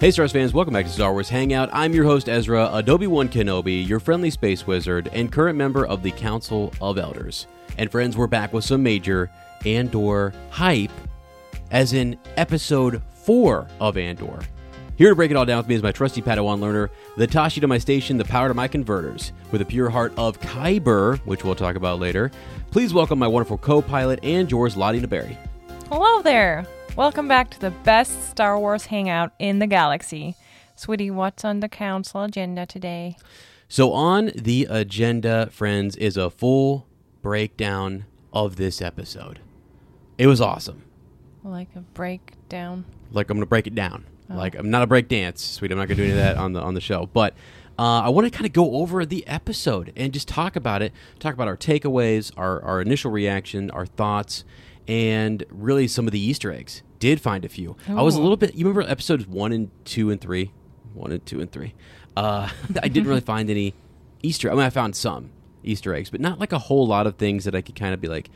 Hey, Star Wars fans, welcome back to Star Wars Hangout. I'm your host, Ezra, Adobe One Kenobi, your friendly space wizard, and current member of the Council of Elders. And friends, we're back with some major Andor hype, as in episode 4 of Andor. Here to break it all down with me is my trusty Padawan learner, the Tosche to my station, the power to my converters, with a pure heart of Kyber, which we'll talk about later. Please welcome my wonderful co pilot and yours, Lottie Naberrie. Hello there. Welcome back to the best Star Wars hangout in the galaxy. Sweetie, what's on the council agenda today? So, on the agenda, friends, is a full breakdown of this episode. It was awesome. Like a breakdown. Like I'm gonna break it down. Like I'm not a break dance, sweet. I'm not gonna do any of that on the on the show. But uh, I want to kind of go over the episode and just talk about it. Talk about our takeaways, our our initial reaction, our thoughts, and really some of the Easter eggs. Did find a few. I was a little bit. You remember episodes one and two and three, one and two and three. Uh, I didn't really find any Easter. I mean, I found some Easter eggs, but not like a whole lot of things that I could kind of be like,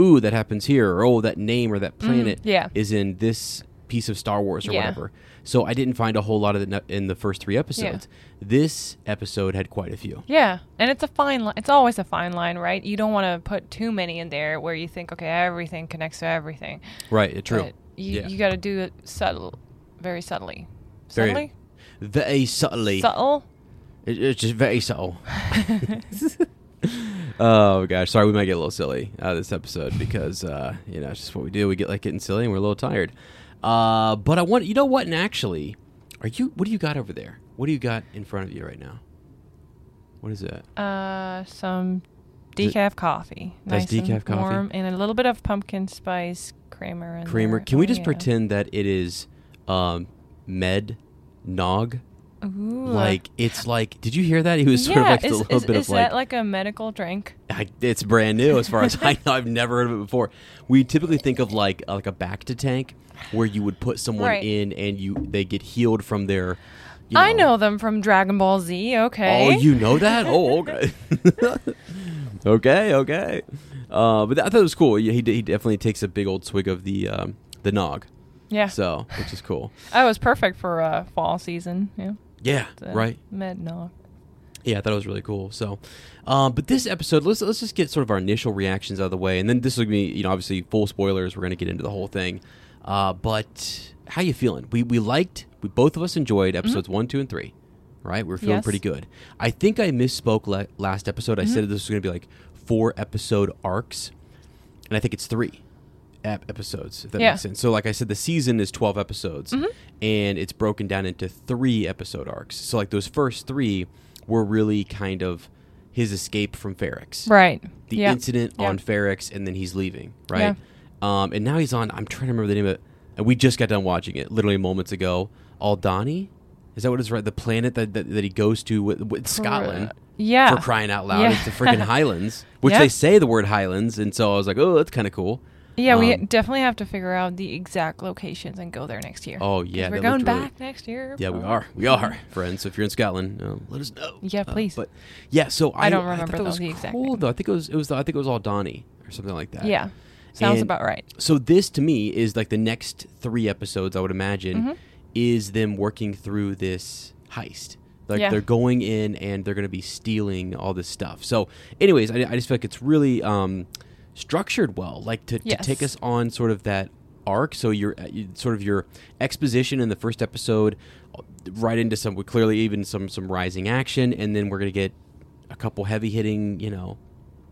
"Ooh, that happens here," or "Oh, that name or that planet yeah. is in this piece of Star Wars or Yeah. whatever." So I didn't find a whole lot of it in the first three episodes. This episode had quite a few. Yeah, and it's a fine line. It's always a fine line, right? You don't want to put too many in there where you think, okay, everything connects to everything. Right, true. But you, Yeah. you got to do it subtle, very subtly. Very- Subtly? Very subtly. Subtle? It- it's just very subtle. oh gosh, sorry, we might get a little silly of this episode because uh, you know it's just what we do. We get like getting silly and we're a little tired. Uh, but I want you know what? And actually, are you? What do you got over there? What do you got in front of you right now? What is that? Uh, some Is it- decaf coffee. That's nice decaf and coffee? Warm, and a little bit of pumpkin spice creamer. In Creamer. there. Can we just yeah. pretend that it is um, Med Nog? Ooh. Like it's like. Did you hear that? He was sort yeah, of like is, a little is, bit is of like. that like a medical drink? I, it's brand new as far as I know. I've never heard of it before. We typically think of like uh, like a bacta tank where you would put someone Right. in and you they get healed from their. You I know them from Dragon Ball Z. Okay. Oh, you know that? Oh, okay. okay, okay. Uh, but I thought it was cool. He, he he definitely takes a big old swig of the um, the nog, Yeah. so which is cool. that was perfect for uh, fall season. Yeah. Yeah, The right. Med nog. Yeah, I thought it was really cool. So, um, but this episode, let's let's just get sort of our initial reactions out of the way, and then this will be, you know, obviously full spoilers. We're going to get into the whole thing. Uh, but how you feeling? We we liked. We both of us enjoyed episodes one, two, and three. Right, we are feeling Yes. pretty good. I think I misspoke la- last episode. I said this was going to be like four episode arcs, and I think it's three ep- episodes. If that Yeah. makes sense. So, like I said, the season is twelve episodes, and it's broken down into three episode arcs. So, like those first three were really kind of his escape from Ferrix, Right. the yeah. incident Yeah. on Ferrix, and then he's leaving, right? Um, and now he's on. I'm trying to remember the name of it. And we just got done watching it literally moments ago. Aldhani, is that what it's right? The planet that, that, that he goes to with, with Scotland Yeah. for crying out loud. Yeah. It's the freaking Highlands, which Yeah. they say the word Highlands, and so I was like, oh, that's kind of cool. Yeah, we Um, definitely have to figure out the exact locations and go there next year. Oh, yeah, we're going looked really- back next year. Yeah, we are. We are, friends. So if you're in Scotland, uh, let us know. Yeah, Uh, please. but yeah, so I, I don't remember though was the exact cool though. I think it was it was I think it was Aldhani or something like that. Yeah. Sounds And about right. So this to me is like the next three episodes. I would imagine Mm-hmm. Is them working through this heist. Like Yeah. they're going in and they're going to be stealing all this stuff. So, anyways, I, I just feel like it's really um, structured well, like to, to take us on sort of that arc. So your uh, sort of your exposition in the first episode, uh, right into some clearly even some some rising action, and then we're gonna get a couple heavy hitting, you know,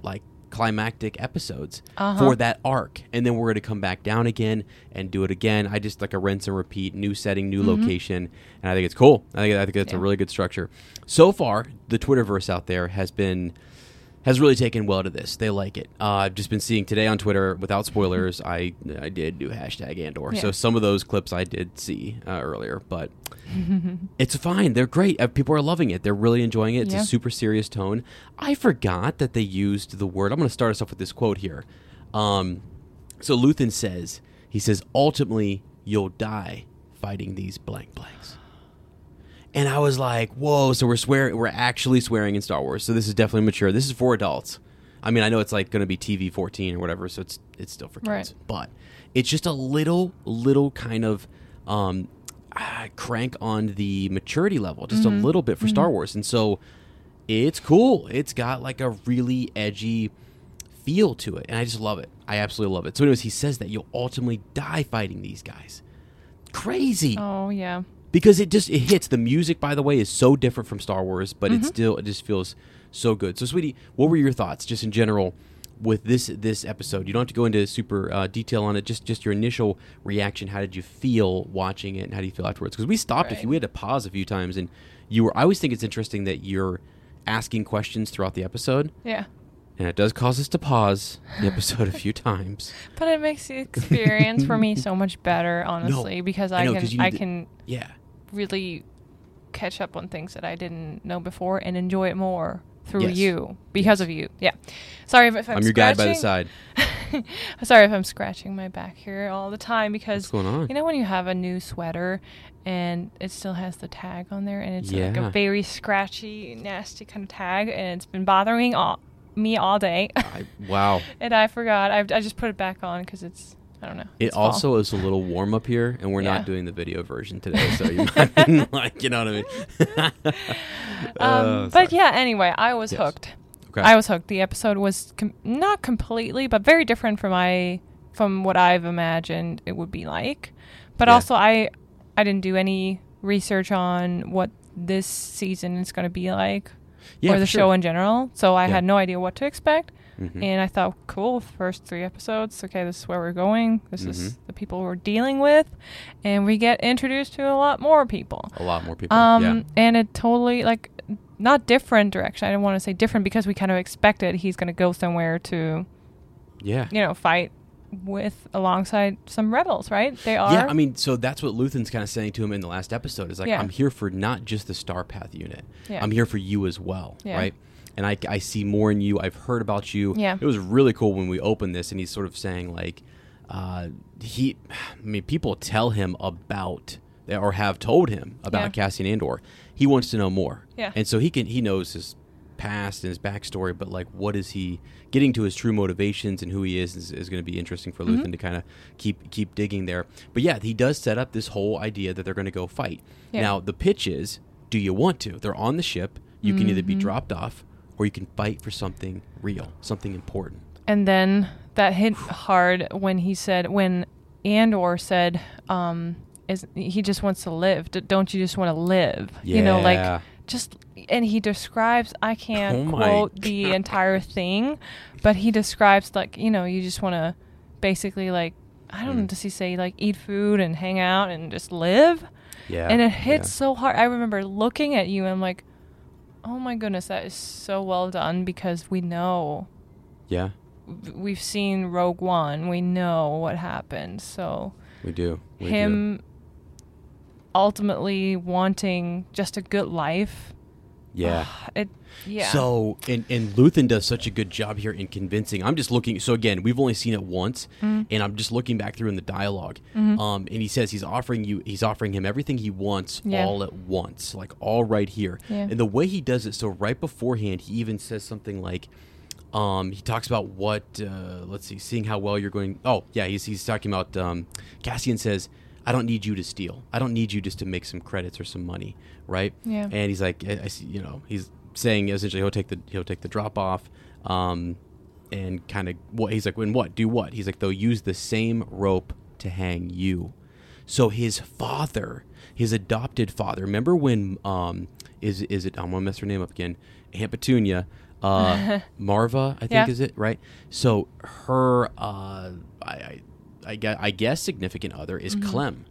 like climactic episodes uh-huh. for that arc, and then we're going to come back down again and do it again. I just like a rinse and repeat, new setting, new mm-hmm. location, and I think it's cool. I think I think that's a really good structure. So far, the Twitterverse out there has been has really taken well to this. They like it. Uh, I've just been seeing today on Twitter, without spoilers, I I did do hashtag Andor. Yeah. So some of those clips I did see uh, earlier, but it's fine. They're great. Uh, people are loving it. They're really enjoying it. It's Yeah. a super serious tone. I forgot that they used the word. I'm going to start us off with this quote here. Um, so Luthen says, he says, ultimately, you'll die fighting these blank blanks. And I was like, whoa, so we're swearing, we're actually swearing in Star Wars. So this is definitely mature. This is for adults. I mean, I know it's like going to be TV 14 or whatever, so it's it's still for kids. Right. But it's just a little, little kind of um, ah, crank on the maturity level, just a little bit for Star Wars. And so it's cool. It's got like a really edgy feel to it, and I just love it. I absolutely love it. So, anyways, he says that you'll ultimately die fighting these guys. Crazy Oh yeah. Because it just it hits. The music, by the way, is so different from Star Wars, but Mm-hmm. it still it just feels so good. So, sweetie, what were your thoughts, just in general, with this this episode? You don't have to go into super uh, detail on it. Just just your initial reaction. How did you feel watching it, and how do you feel afterwards? Because we stopped a Right. few. We had to pause a few times, and you were. I always think it's interesting that you're asking questions throughout the episode, Yeah. and it does cause us to pause the episode a few times. But it makes the experience for me so much better, honestly, because I I, know, can I can Yeah. Really catch up on things that I didn't know before and enjoy it more through Yes. you because of you. Yeah. Sorry if, if I'm, I'm, your guide by the scratching. side. Sorry if I'm scratching my back here all the time because What's going on? you know when you have a new sweater and it still has the tag on there and it's like a very scratchy, nasty kind of tag and it's been bothering all, me all day. I, wow. and I forgot. I, I just put it back on because it's I don't know. It it's fall. also is a little warm up here, and we're Yeah. not doing the video version today, so you might like, you know what I mean. Um, Uh, but yeah, anyway, I was Yes. hooked. Okay. I was hooked. The episode was com- not completely, but very different from I from what I've imagined it would be like. But Yeah. also, I I didn't do any research on what this season is going to be like yeah, or the sure. show in general. So I had no idea what to expect. Mhm. And I thought, cool, first three episodes. Okay, this is where we're going. This Mm-hmm. is the people we're dealing with, and we get introduced to a lot more people. a lot more people. Um, yeah. and it totally like not different direction. I don't want to say different because we kind of expected he's going to go somewhere to Yeah. you know fight with alongside some rebels, right? They are. Yeah, I mean, so that's what Luthen's kind of saying to him in the last episode. Is like, Yeah. I'm here for not just the Star Path unit. Yeah. I'm here for you as well, Yeah. right? And I, I see more in you. I've heard about you. Yeah. It was really cool when we opened this, and he's sort of saying like, uh, he, I mean, people tell him about or have told him about Yeah. Cassian Andor. He wants to know more. Yeah. And so he can he knows his past and his backstory, but like, what is he getting to his true motivations and who he is is, is going to be interesting for Mm-hmm. Luthen to kind of keep keep digging there. But yeah, he does set up this whole idea that they're going to go fight. Yeah. Now the pitch is, do you want to? They're on the ship. You can either Mm-hmm. be dropped off or you can fight for something real, something important. and then that hit hard when he said when Andor said, um, "Is he just wants to live? D- don't you just want to live? You know, like just." And he describes, I can't Oh quote the entire thing, but he describes like you know you just want to basically like I don't know Mm. does he say like eat food and hang out and just live? Yeah. and it hits yeah. so hard. I remember looking at you and I'm like, oh my goodness, that is so well done because we know Yeah, we've seen Rogue One. We know what happened. So we do. We do. him ultimately wanting just a good life. Yeah. It yeah. So, and and Luthen does such a good job here in convincing. I'm just looking. So again, we've only seen it once, Mm-hmm. and I'm just looking back through in the dialog Um, and he says he's offering you, he's offering him everything he wants Yeah. all at once, like all right here. Yeah. And the way he does it, so right beforehand, he even says something like, um, he talks about what, uh, let's see, seeing how well you're going. Oh, yeah, he's he's talking about. Um, Cassian says, "I don't need you to steal. I don't need you just to make some credits or some money, right?" Yeah. And he's like, I, I see, you know, he's saying essentially he'll take the he'll take the drop off, um, and kind of what he's like, when what do what? He's like, they'll use the same rope to hang you. So his father, his adopted father. Remember when um is is it I'm gonna mess her name up again, Aunt Petunia. uh, Marva, I think Yeah. is it right? So her, uh, I, I, I guess, I guess significant other is Mm-hmm. Clem.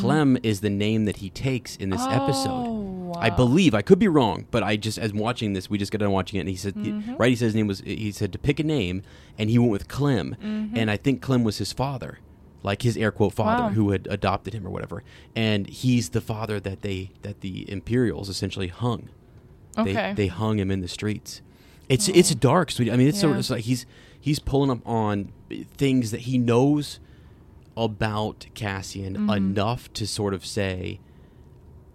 Clem is the name that he takes in this episode. Oh, I believe I could be wrong, but I just as watching this, we just got done watching it, and he said, Mm-hmm. right? He said his name was. He said to pick a name, and he went with Clem, Mm-hmm. and I think Clem was his father, like his air quote father, Wow. who had adopted him or whatever, and he's the father that they that the Imperials essentially hung. Okay. They they hung him in the streets. It's it's dark, sweetie. I mean, it's sort Yeah. of it's like he's he's pulling up on things that he knows about Cassian Mm-hmm. enough to sort of say,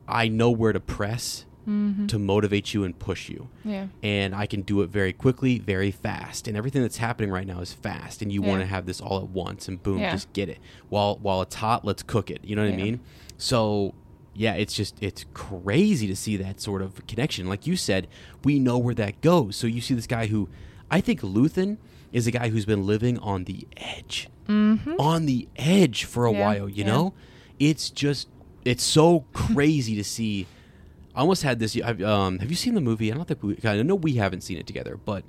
I know where to press Mm-hmm. to motivate you and push you. Yeah. And I can do it very quickly, very fast. And everything that's happening right now is fast. And you Yeah. want to have this all at once and boom, Yeah. just get it. While while it's hot, let's cook it. You know what I mean? So yeah, it's just it's crazy to see that sort of connection. Like you said, we know where that goes. So you see this guy who I think Luthen is a guy who's been living on the edge. On the edge for a Mm-hmm. Yeah, while, you yeah. know? It's just it's so crazy to see I almost had this. Um, have you seen the movie? I don't think we. I know we haven't seen it together, but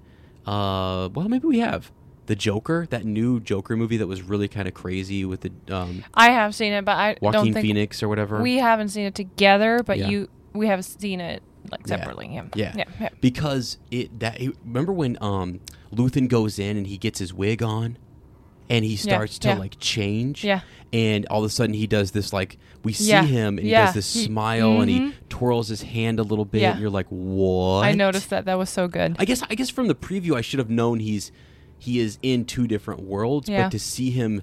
uh, well, maybe we have. The Joker, that new Joker movie that was really kind of crazy with the um, I have seen it, but I Joaquin don't think Phoenix or whatever. we haven't seen it together. But Yeah. you, we have seen it like separately. Yeah. Yeah. Yeah. yeah. because it that it- remember when um Luthen goes in and he gets his wig on, and he starts to yeah. like change. Yeah. and all of a sudden he does this like we see Yeah, him and he yeah, does this he- smile and he mhm. twirls his hand a little bit Yeah. and you're like what I noticed that. That was so good. I guess I guess from the preview I should have known he's he is in two different worlds, Yeah. but to see him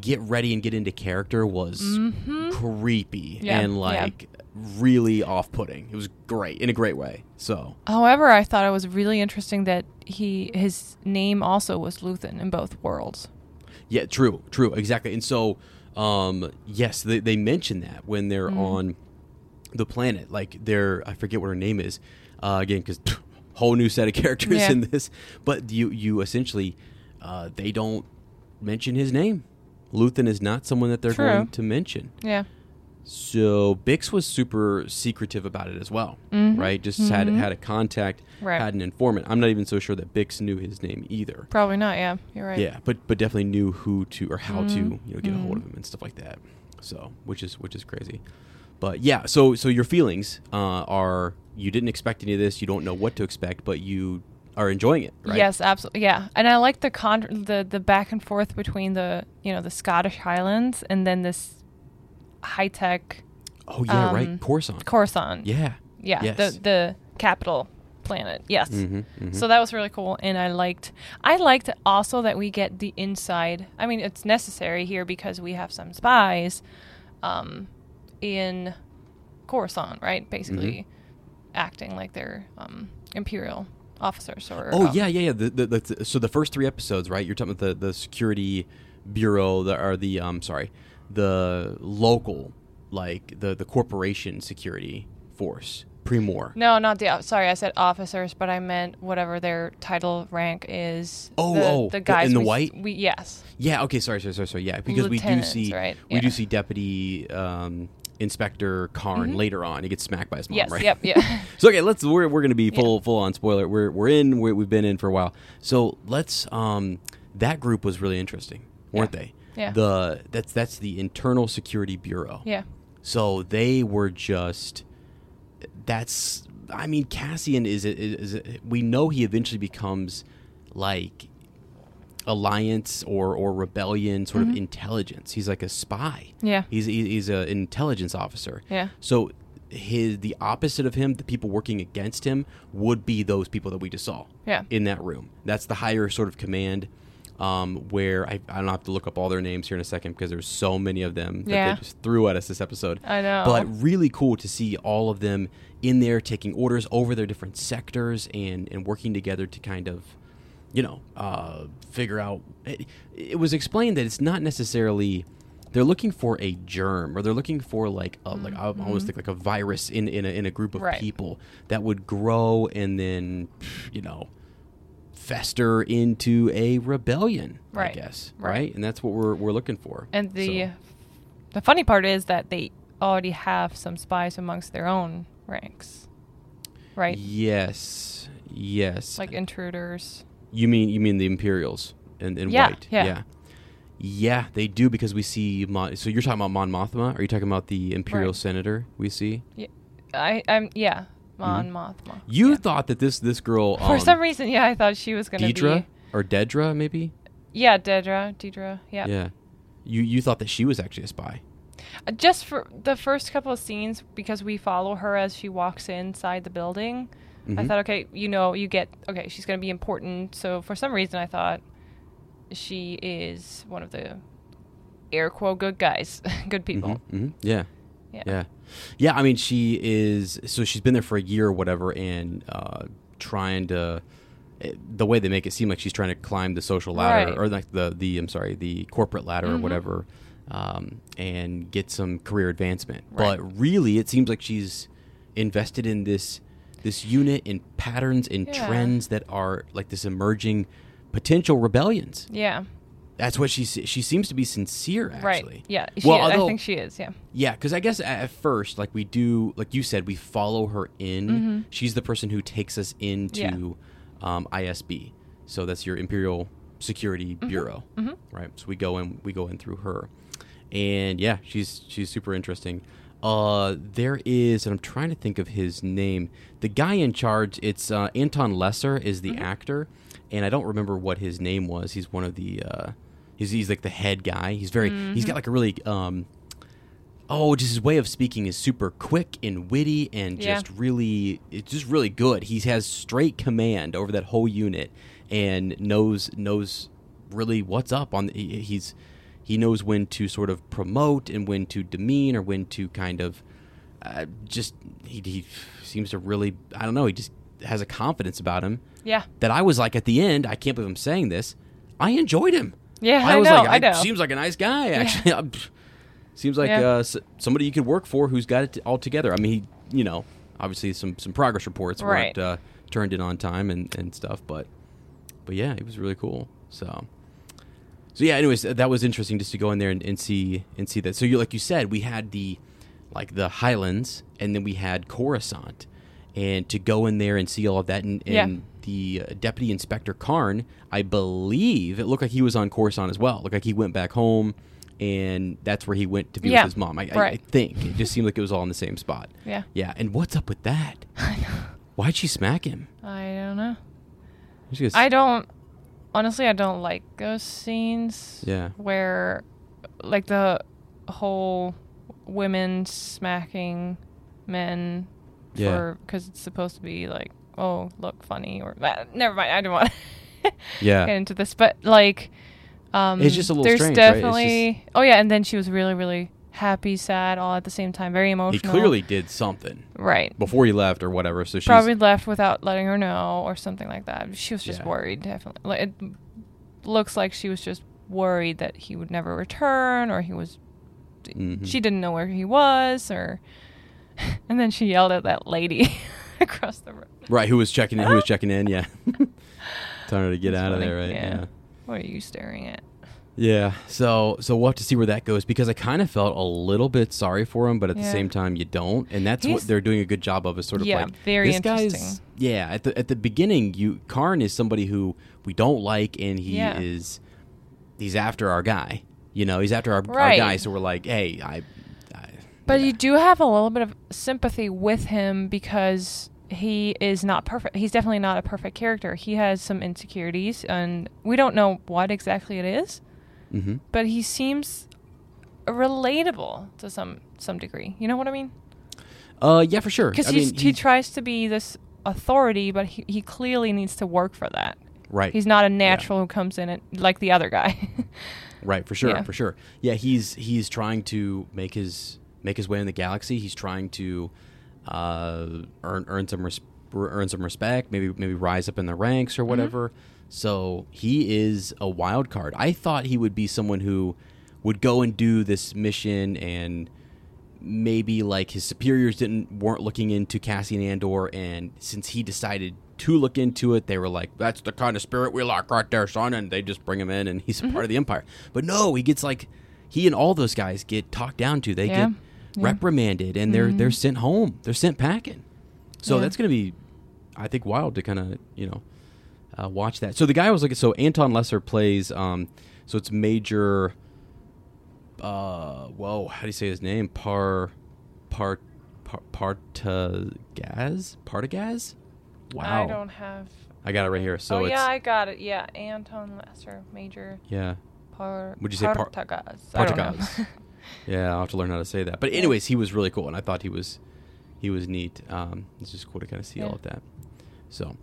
get ready and get into character was creepy Mm-hmm. Yeah, and yeah. like really off-putting. It was great in a great way. So However, I thought it was really interesting that he his name also was Luthen in both worlds. yeah, true, true, exactly. And so um, yes, they, they mention that when they're Mm-hmm. on the planet, like they're I forget what her name is uh, again because whole new set of characters Yeah. in this, but you you essentially uh, they don't mention his name. Luthen is not someone that they're True. going to mention. Yeah. So Bix was super secretive about it as well, right? Just had had a contact, Mm-hmm. Right. had an informant. I'm not even so sure that Bix knew his name either. Probably not. Yeah. You're right. Yeah, but but definitely knew who to or how to Mm-hmm. you know get a hold of him and stuff like that. So which is which is crazy. But yeah, so so your feelings uh, are you didn't expect any of this, you don't know what to expect, but you are enjoying it, right? Yes, absolutely. Yeah, and I like the con the the back and forth between the you know the Scottish Highlands and then this high tech Oh yeah, right. Um, Coruscant. Coruscant. yeah. yeah, Yes. the the capital planet. Yes. Mhm, mhm. So that was really cool, and I liked. I liked also that we get the inside. I mean, it's necessary here because we have some spies, um, in Coruscant, right? Basically, Mm-hmm. acting like they're um, imperial officers or. Oh um, yeah, yeah, yeah. The, the, the, so the first three episodes, right? You're talking about the the security bureau, the or the um, sorry, the local, like the the corporation security force, Pre-Mor. No, not the. Sorry, I said officers, but I meant whatever their title rank is. Oh, the, oh, the guys in the we, white? We yes, Yeah. Okay. Sorry. Sorry. Sorry. Sorry. Yeah. Because we do see right? we do see Deputy um, Inspector Karn later on. He gets smacked by his mom. yes, right? yep, yeah. So okay, let's we're, we're going to be full full on spoiler. We're we're in we we've been in for a while. So let's um that group was really interesting, weren't Yeah. they? Yeah. The that's that's the Internal Security Bureau. yeah, So they were just that's I mean Cassian is is, is we know he eventually becomes like alliance or or rebellion sort of intelligence. He's like a spy. Mm-hmm. Yeah. He's he's an intelligence officer. Yeah. So his the opposite of him, the people working against him would be those people that we just saw. Yeah. In that room. That's the higher sort of command. Um, where I, I don't have to look up all their names here in a second because there's so many of them that Yeah. they just threw at us this episode. I know. But really cool to see all of them in there taking orders over their different sectors and, and working together to kind of, you know, uh, figure out. It, it was explained that it's not necessarily they're looking for a germ or they're looking for like a, like I almost think like a virus in in a, in a group of Mm-hmm. Right. people that would grow and then you know fester into a rebellion. I Right. guess Right. right, and that's what we're we're looking for. and the So- the funny part is that they already have some spies amongst their own ranks, right? Yes. Yes. like intruders. you mean you mean the Imperials in, in Yeah, white? yeah. yeah. Yeah, they do because we see. Mon- so you're talking about Mon Mothma? Are you talking about the Imperial Right. Senator we see? Yeah, I I'm yeah, Mon Mothma. Mm-hmm. You yeah. thought that this this girl for um, some reason, yeah, I thought she was gonna Deidre be or Dedra maybe? yeah, Dedra, Deidre, yeah. Yeah. You you thought that she was actually a spy. Uh, Just for the first couple of scenes, because we follow her as she walks inside the building. I Mhm. thought, okay, you know, you get okay, she's gonna be important. So for some reason, I thought she is one of the air quote good guys, good people. hmm Yeah. Yeah. Yeah. Yeah, I mean she is so she's been there for a year or whatever and uh trying to eh, the way they make it seem like she's trying to climb the social ladder Right. or like the the I'm sorry, the corporate ladder or Mhm. whatever um and get some career advancement. Right. But really it seems like she's invested in this this unit in patterns and Yeah. trends that are like this emerging potential rebellions. Yeah. That's what she she seems to be sincere actually. Right. Yeah. She, Well, I think she is. Yeah. Yeah, because I guess at first, like we do, like you said, we follow her in. She's the person who takes us into um, ISB. So that's your Imperial Security Bureau, right? So we go in, we go in through her, and yeah, she's she's super interesting. Uh, there is, and I'm trying to think of his name. The guy in charge, it's uh, Anton Lesser, is the actor, and I don't remember what his name was. He's one of the, uh, he's he's like the head guy. He's very, he's got like a really um, oh, just his way of speaking is super quick and witty and Yeah. just really, it's just really good. He has straight command over that whole unit and knows knows really what's up on. he- He's he knows when to sort of promote and when to demean or when to kind of uh, just he, he seems to really I don't know he just has a confidence about him Yeah. that I was like at the end I can't believe I'm saying this I enjoyed him Yeah, I I was know, like I know. seems like a nice guy actually I'm- seems like Yeah. uh, s- somebody you could work for who's got it all together I mean he you know obviously some some progress reports Right. weren't uh, turned in on time and, and stuff but but yeah it was really cool so so yeah anyways that was interesting just to go in there and, and see and see that so you like you said we had the like the highlands and then we had coruscant and to go in there and see all of that and, Yeah. The uh, deputy inspector karn i believe it looked like he was on coruscant as well looked like he went back home and that's where he went to be Yeah. with his mom I, I, I think it just seemed like it was all in the same spot Yeah. yeah and what's up with that why'd she smack him I don't know. She goes, I don't. Honestly, I don't like those scenes. Yeah. Where, like the whole women smacking men Yeah. for because it's supposed to be like, oh, look funny or uh, never mind. I don't want to Yeah. get into this, but like, um, It's just a little there's strange, right? It's definitely. Oh yeah, and then she was really, really happy, sad, all at the same time, very emotional. he clearly did something right. before he left or whatever so she's Probably left without letting her know or something like that. She was just Yeah. worried, definitely. Like, it looks like she was just worried that he would never return or he was. Mhm. She didn't know where he was or. And then she yelled at that lady across the room. Right who was checking in who was checking in yeah telling her to get That's out of funny, there right yeah. yeah. What are you staring at? Yeah, so so we'll have to see where that goes because I kind of felt a little bit sorry for him, but at the same time you don't, and that's what they're doing a good job of is sort of Yeah, like very this guy's yeah at the at the beginning you Karn is somebody who we don't like and he Yeah. is he's after our guy, you know he's after our, our guy, so we're like hey I, I But yeah. you do have a little bit of sympathy with him because he is not perfect. He's definitely not a perfect character. He has some insecurities, and we don't know what exactly it is. Mhm. But he seems relatable to some some degree. You know what I mean? uh yeah for sure Because he tries to be this authority, but he, he clearly needs to work for that. right He's not a natural who comes in it like the other guy. Right, for sure, Yeah. for sure. Yeah, he's he's trying to make his make his way in the galaxy. He's trying to uh, earn earn some res- earn some respect. Maybe maybe rise up in the ranks or Mm-hmm. whatever. So he is a wild card. I thought he would be someone who would go and do this mission and maybe like his superiors didn't weren't looking into Cassian Andor and since he decided to look into it they were like that's the kind of spirit we like right there son and they just bring him in and he's a Mm-hmm. part of the empire but no he gets like he and all those guys get talked down to they Yeah. get Yeah. Mm-hmm. reprimanded and they're they're sent home they're sent packing so Yeah. that's going to be I think wild to kind of you know uh, watch that. So the guy I was looking. So Anton Lesser plays. Um, so it's Major. Uh, whoa, how do you say his name? Par, Par, Par, Partagaz, Partagaz. Wow, I don't have. I got it right here. So oh it's yeah, I got it. Yeah, Anton Lesser, Major yeah. Par. Would you say par- Partagaz? I don't know. Partagaz. yeah, I'll have to learn how to say that. But anyways, he was really cool, and I thought he was he was neat. Um, it's just cool to kind of see all of that. So,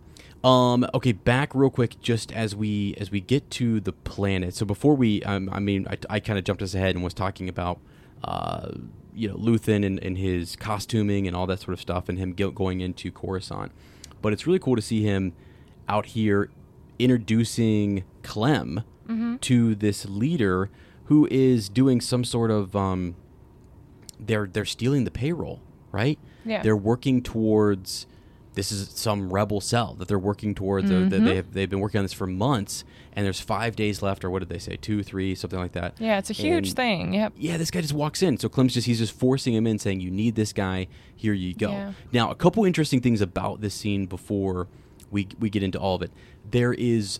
um, okay, back real quick, just as we as we get to the planet. So before we, um, I mean, I, I kind of jumped us ahead and was talking about, uh, you know, Luthen and, and his costuming and all that sort of stuff, and him go- going into Coruscant. But it's really cool to see him out here introducing Clem Mm-hmm. to this leader who is doing some sort of um, they're they're stealing the payroll, right? Yeah. They're working towards this is some rebel cell that they're working towards. uh, that they have, they've been working on this for months, and there's five days left, or what did they say? Two, three, something like that. Yeah, it's a huge And- thing. Yep. Yeah, this guy just walks in. So Clem's just he's just forcing him in, saying, "You need this guy. Here you go." Yeah. Now, a couple interesting things about this scene before we we get into all of it. There is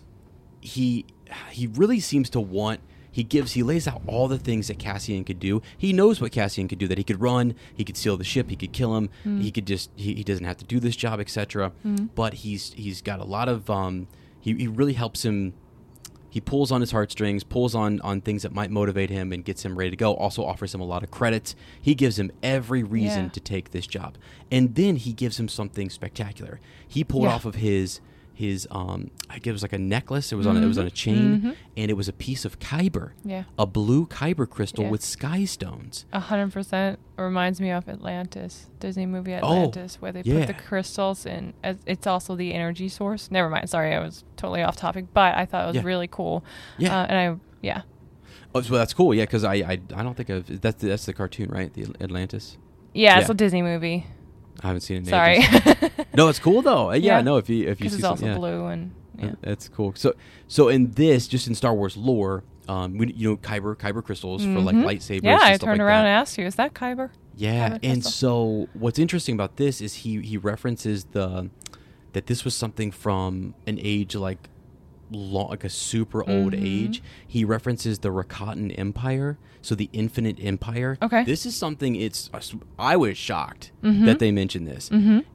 he he really seems to want he gives he lays out all the things that Cassian could do. He knows what Cassian could do that he could run, he could steal the ship, he could kill him, he could just he, he doesn't have to do this job, etc. But he's he's got a lot of um he, he really helps him he pulls on his heartstrings, pulls on on things that might motivate him and gets him ready to go. Also offers him a lot of credits. He gives him every reason Yeah. to take this job. And then he gives him something spectacular. He pulled Yeah. off of his his um I guess it was like a necklace. It was on it was on a chain and it was a piece of kyber. Mm-hmm. Yeah. A blue kyber crystal Yeah. with sky stones. A hundred percent reminds me of Atlantis, Disney movie Oh, Atlantis, where they yeah. put the crystals in. As, it's also the energy source. Never mind. Sorry, I was totally off topic, but I thought it was Yeah. really cool. Yeah. uh, and I yeah, Oh, so that's cool. Yeah, because I, I I don't think of that's the, that's the cartoon, right? The Atlantis. yeah, it's a Disney movie. I haven't seen it. Sorry, no, it's cool though. Yeah, Yeah. no, if you if you see it's also yeah. blue and yeah. Uh, That's cool. So, so in this, just in Star Wars lore, um, we, you know, kyber kyber crystals for like Mhm. lightsabers. Yeah, I turned like around that. and asked you, "Is that Kyber?" Yeah, kyber and so what's interesting about this is he he references the that this was something from an age like long, like a super old Mm-hmm. age. He references the Rakatan Empire, so the Infinite Empire. Okay. this is something. It's I was shocked Mm-hmm. that they mentioned this.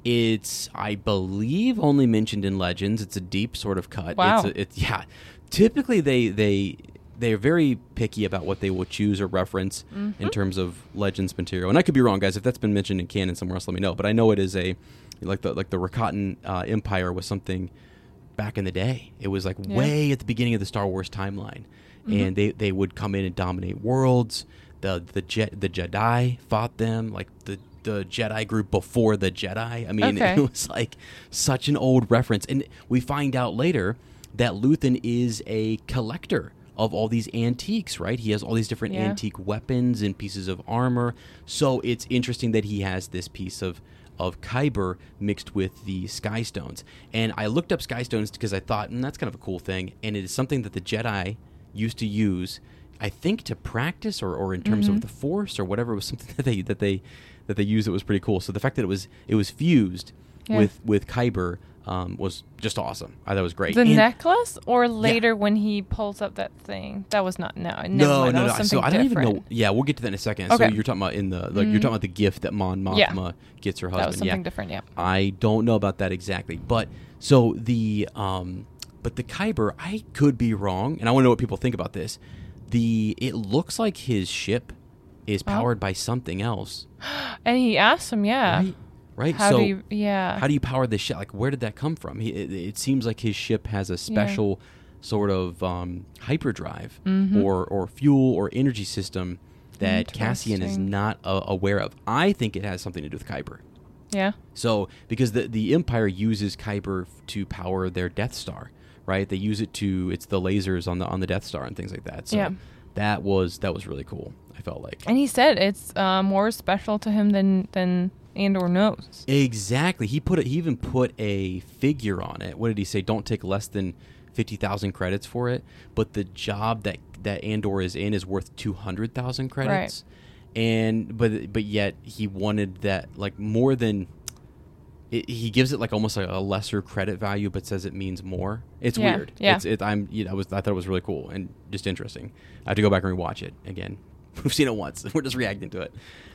It's I believe only mentioned in Legends. It's a deep sort of cut. Wow. It's, a, it's yeah. Typically they they they're very picky about what they will choose or reference Mm-hmm. in terms of Legends material. And I could be wrong, guys. If that's been mentioned in canon somewhere else, let me know. But I know it is a like the like the Rakatan uh, Empire was something back in the day. It was like Yeah. way at the beginning of the Star Wars timeline, mm-hmm. and they they would come in and dominate worlds. The the jet the Jedi fought them like the the Jedi group before the Jedi. I mean, Okay. it was like such an old reference, and we find out later that Luthen is a collector of all these antiques, right? He has all these different Yeah. antique weapons and pieces of armor. So it's interesting that he has this piece of of Kyber mixed with the Sky Stones. And I looked up Sky Stones because I thought, mm, that's kind of a cool thing. And it is something that the Jedi used to use, I think, to practice or, or in terms Mm-hmm. of the Force or whatever. It was something that they that they that they used that was pretty cool. So the fact that it was it was fused Yeah. with with Kyber um, was just awesome. I thought it was great. The And- necklace, or later when he pulls up that thing? That was not no. No, mind, no, no. So I don't even know. Yeah, we'll get to that in a second. So Okay. you're talking about in the like, you're talking about the gift that Mon Mothma Yeah. gets her husband. That was something yeah. different. Yeah. I don't know about that exactly, but so the um, but the Kyber, I could be wrong, and I want to know what people think about this. The it looks like his ship is Oh. powered by something else, And he asked him, yeah. right? Right. How so do you? Yeah. how do you power this ship? Like, where did that come from? He, it, it seems like his ship has a special sort of um, hyperdrive Mm-hmm. or or fuel or energy system that Cassian is not uh, aware of. I think it has something to do with Kyber. yeah. So, because the the Empire uses Kyber to power their Death Star, right? They use it to it's the lasers on the on the Death Star and things like that. So Yeah. that was that was really cool. I felt like And he said it's uh, more special to him than than Andor knows. exactly. He put it. He even put a figure on it. What did he say? Don't take less than fifty thousand credits for it. But the job that that Andor is in is worth two hundred thousand credits. And but but yet he wanted that like more than it, he gives it like almost like a lesser credit value, but says it means more. It's Yeah, weird. yeah. It's it, I'm you know I was I thought it was really cool and just interesting. I have to go back and rewatch it again. We've seen it once. We're just reacting to it.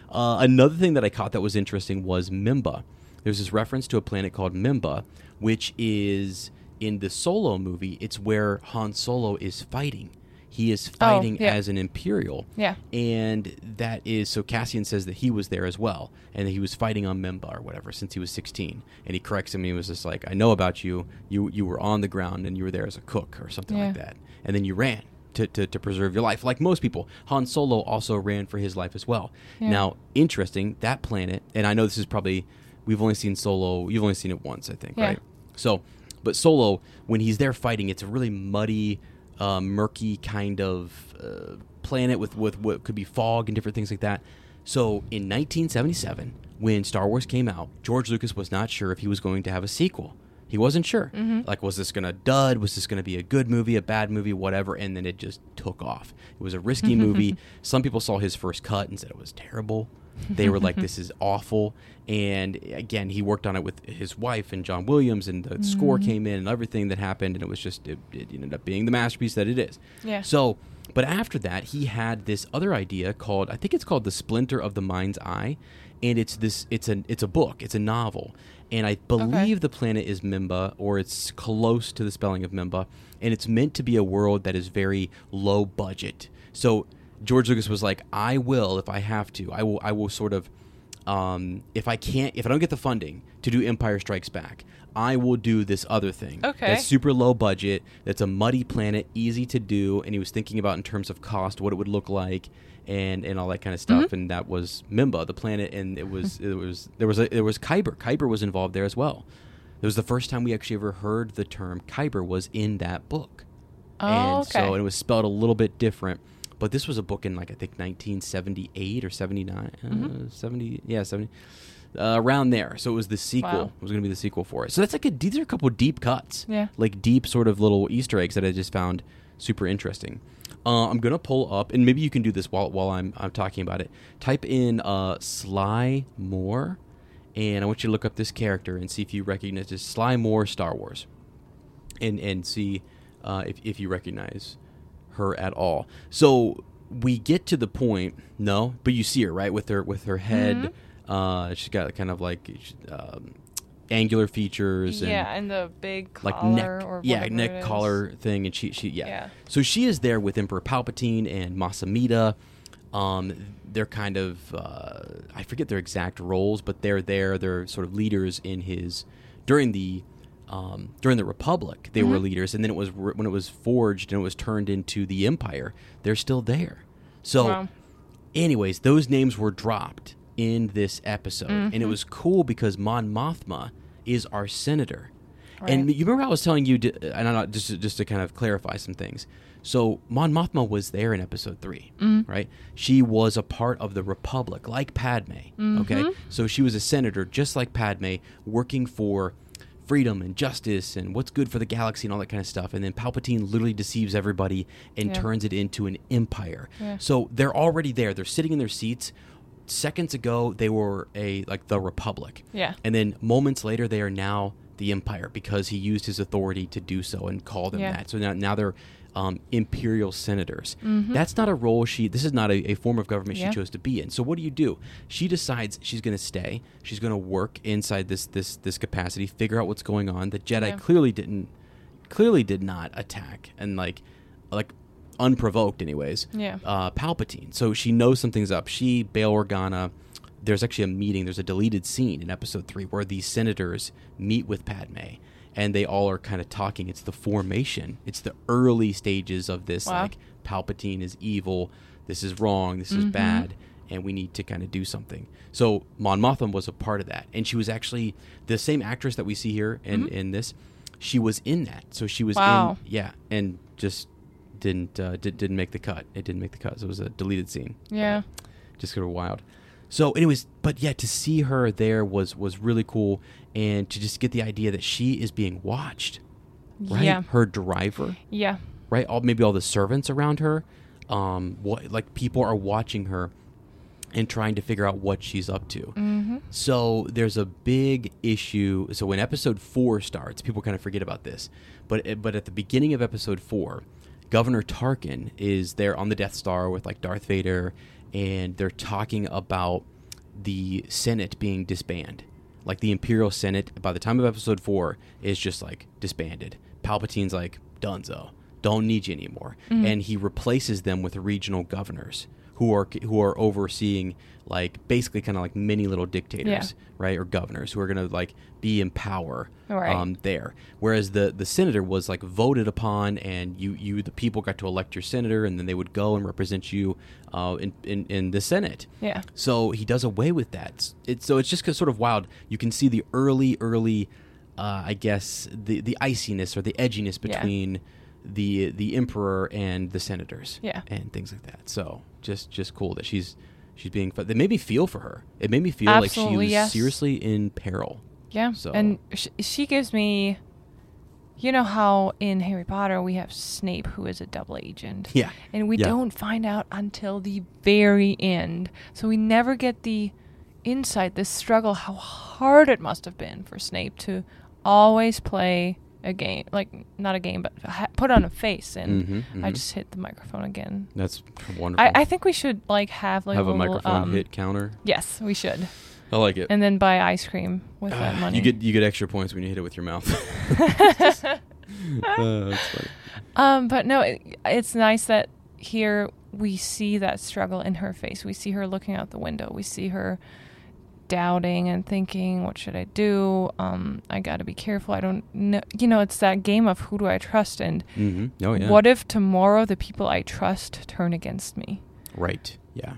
Uh, another thing that I caught that was interesting was Mimba. There's this reference to a planet called Mimba, which is in the Solo movie. It's where Han Solo is fighting. He is fighting Oh, yeah. as an Imperial. Yeah. And that is so Cassian says that he was there as well, and that he was fighting on Memba or whatever since he was 16. And he corrects him. And he was just like, "I know about you. You you were on the ground and you were there as a cook or something like that. And then you ran to, to, to preserve your life, like most people. Han Solo also ran for his life as well. Yeah. Now, interesting that planet, and I know this is probably we've only seen Solo. You've only seen it once, I think, Yeah. right? So, but Solo, when he's there fighting, it's a really muddy, uh, murky kind of uh, planet with, with what could be fog and different things like that. So, in 1977, when Star Wars came out, George Lucas was not sure if he was going to have a sequel. He wasn't sure. Mm-hmm. Like, was this going to dud? Was this going to be a good movie, a bad movie, whatever? And then it just took off. It was a risky movie. Some people saw his first cut and said it was terrible. They were like, "This is awful." And again, he worked on it with his wife and John Williams, and the score mm-hmm. came in and everything that happened, and it was just it, it ended up being the masterpiece that it is. Yeah. So, but after that, he had this other idea called I think it's called the Splinter of the Mind's Eye, and it's this it's a it's a book, it's a novel, and I believe the planet is Mimba, or it's close to the spelling of Mimba, and it's meant to be a world that is very low budget. So George Lucas was like, I will if I have to. I will. I will sort of, um, if I can't, if I don't get the funding to do Empire Strikes Back, I will do this other thing. Okay. That's super low budget. That's a muddy planet, easy to do, and he was thinking about in terms of cost, what it would look like, and and all that kind of stuff. And that was Mimba, the planet, and it was it was there was a, there was Kyber. Kyber was involved there as well. It was the first time we actually ever heard the term Kyber was in that book Oh, and okay. so and it was spelled a little bit different. But this was a book in like I think 1978 or 79, Mm-hmm. uh, 70, yeah, 70, uh, around there. So it was the sequel. Wow. It was going to be the sequel for it. So that's like a these are a couple deep cuts, Yeah. like deep sort of little Easter eggs that I just found super interesting. Uh, I'm gonna pull up, and maybe you can do this while while I'm I'm talking about it. Type in uh, Sly Moore, and I want you to look up this character and see if you recognize this Sly Moore Star Wars and and see uh, if if you recognize her at all. So we get to the point, no, but you see her right with her with her head. Uh, she's got kind of like um, angular features. and yeah, and the big like neck, or yeah, neck collar thing, and she, she, yeah. Yeah. So she is there with Emperor Palpatine and Mas Amedda. Um, they're kind of, uh, I forget their exact roles, but they're there. They're sort of leaders in his during the um, during the Republic. They Mm-hmm. were leaders, and then it was re- when it was forged and it was turned into the Empire. They're still there. So Wow. anyways, those names were dropped in this episode, and Mm-hmm. it was cool because Mon Mothma is our senator. And you remember I was telling you, to, and I'm just just to kind of clarify some things. So Mon Mothma was there in Episode 3 Mm-hmm. right? She was a part of the Republic, like Padme. Mm-hmm. Okay, so she was a senator, just like Padme, working for freedom and justice and what's good for the galaxy and all that kind of stuff. And then Palpatine literally deceives everybody and Yeah. turns it into an empire. Yeah. So they're already there. They're sitting in their seats. Seconds ago, they were a like the Republic. Yeah. And then moments later, they are now the Empire because he used his authority to do so and call them Yeah. that. So now, now they're um, imperial senators. That's not a role she. This is not a, a form of government Mm-hmm. Yeah. she chose to be in. So what do you do? She decides she's going to stay. She's going to work inside this this this capacity, figure out what's going on. The Jedi Yeah. clearly didn't clearly did not attack and like like unprovoked anyways Yeah. uh, palpatine. So she knows something's up. She bail organa there's actually a meeting there's a deleted scene in episode 3 where these senators meet with padme and they all are kind of talking. It's the formation. It's the early stages of this Wow. like palpatine is evil this is wrong this is bad and we need to kind of do something. So mon mothma was a part of that and she was actually the same actress that we see here in in this she was in that. So she was Wow. in yeah and just didn't uh, did, didn't make the cut it didn't make the cut so it was a deleted scene Yeah. just sort of wild so anyways but yeah to see her there was was really cool and to just get the idea that she is being watched right Yeah. her driver Yeah. right all maybe all the servants around her um what like people are watching her and trying to figure out what she's up to. Mm-hmm. So there's a big issue. So when episode four starts, people kind of forget about this, but but at the beginning of episode four, Governor Tarkin is there on the Death Star with like Darth Vader, and they're talking about the Senate being disbanded. Like the Imperial Senate, by the time of episode four, is just like disbanded. Palpatine's like, Dunzo, don't need you anymore, mm-hmm. and he replaces them with regional governors who are who are overseeing like basically kind of like mini little dictators, Yeah. right, or governors who are going to like be in power Right. um, there. Whereas the the senator was like voted upon, and you you the people got to elect your senator, and then they would go and represent you uh, in, in in the Senate. Yeah. So he does away with that. It's so it's just sort of wild. You can see the early early, uh, I guess the the iciness or the edginess Yeah. between the the emperor and the senators. Yeah. and things like that. So just just cool that she's she's being. fu- It made me feel for her. It made me feel like she was yes. seriously in peril. Yeah. So- And sh- she gives me. You know how in Harry Potter we have Snape who is a double agent. Yeah. And we Yeah. don't find out until the very end. So we never get the insight, this struggle, how hard it must have been for Snape to always play a game. Like, not a game, but ha- put on a face. And Mhm, I mhm. just hit the microphone again. That's wonderful. I, I think we should, like, have, like, have a little, microphone um, hit counter. Yes, we should. I like it. And then buy ice cream with that money. You get you get extra points when you hit it with your mouth. Uh, that's funny. Um, but no, it, it's nice that here we see that struggle in her face. We see her looking out the window. We see her doubting and thinking, "What should I do? Um, I got to be careful. I don't know." You know, it's that game of who do I trust and mm-hmm. Oh yeah. what if tomorrow the people I trust turn against me? Right. Yeah.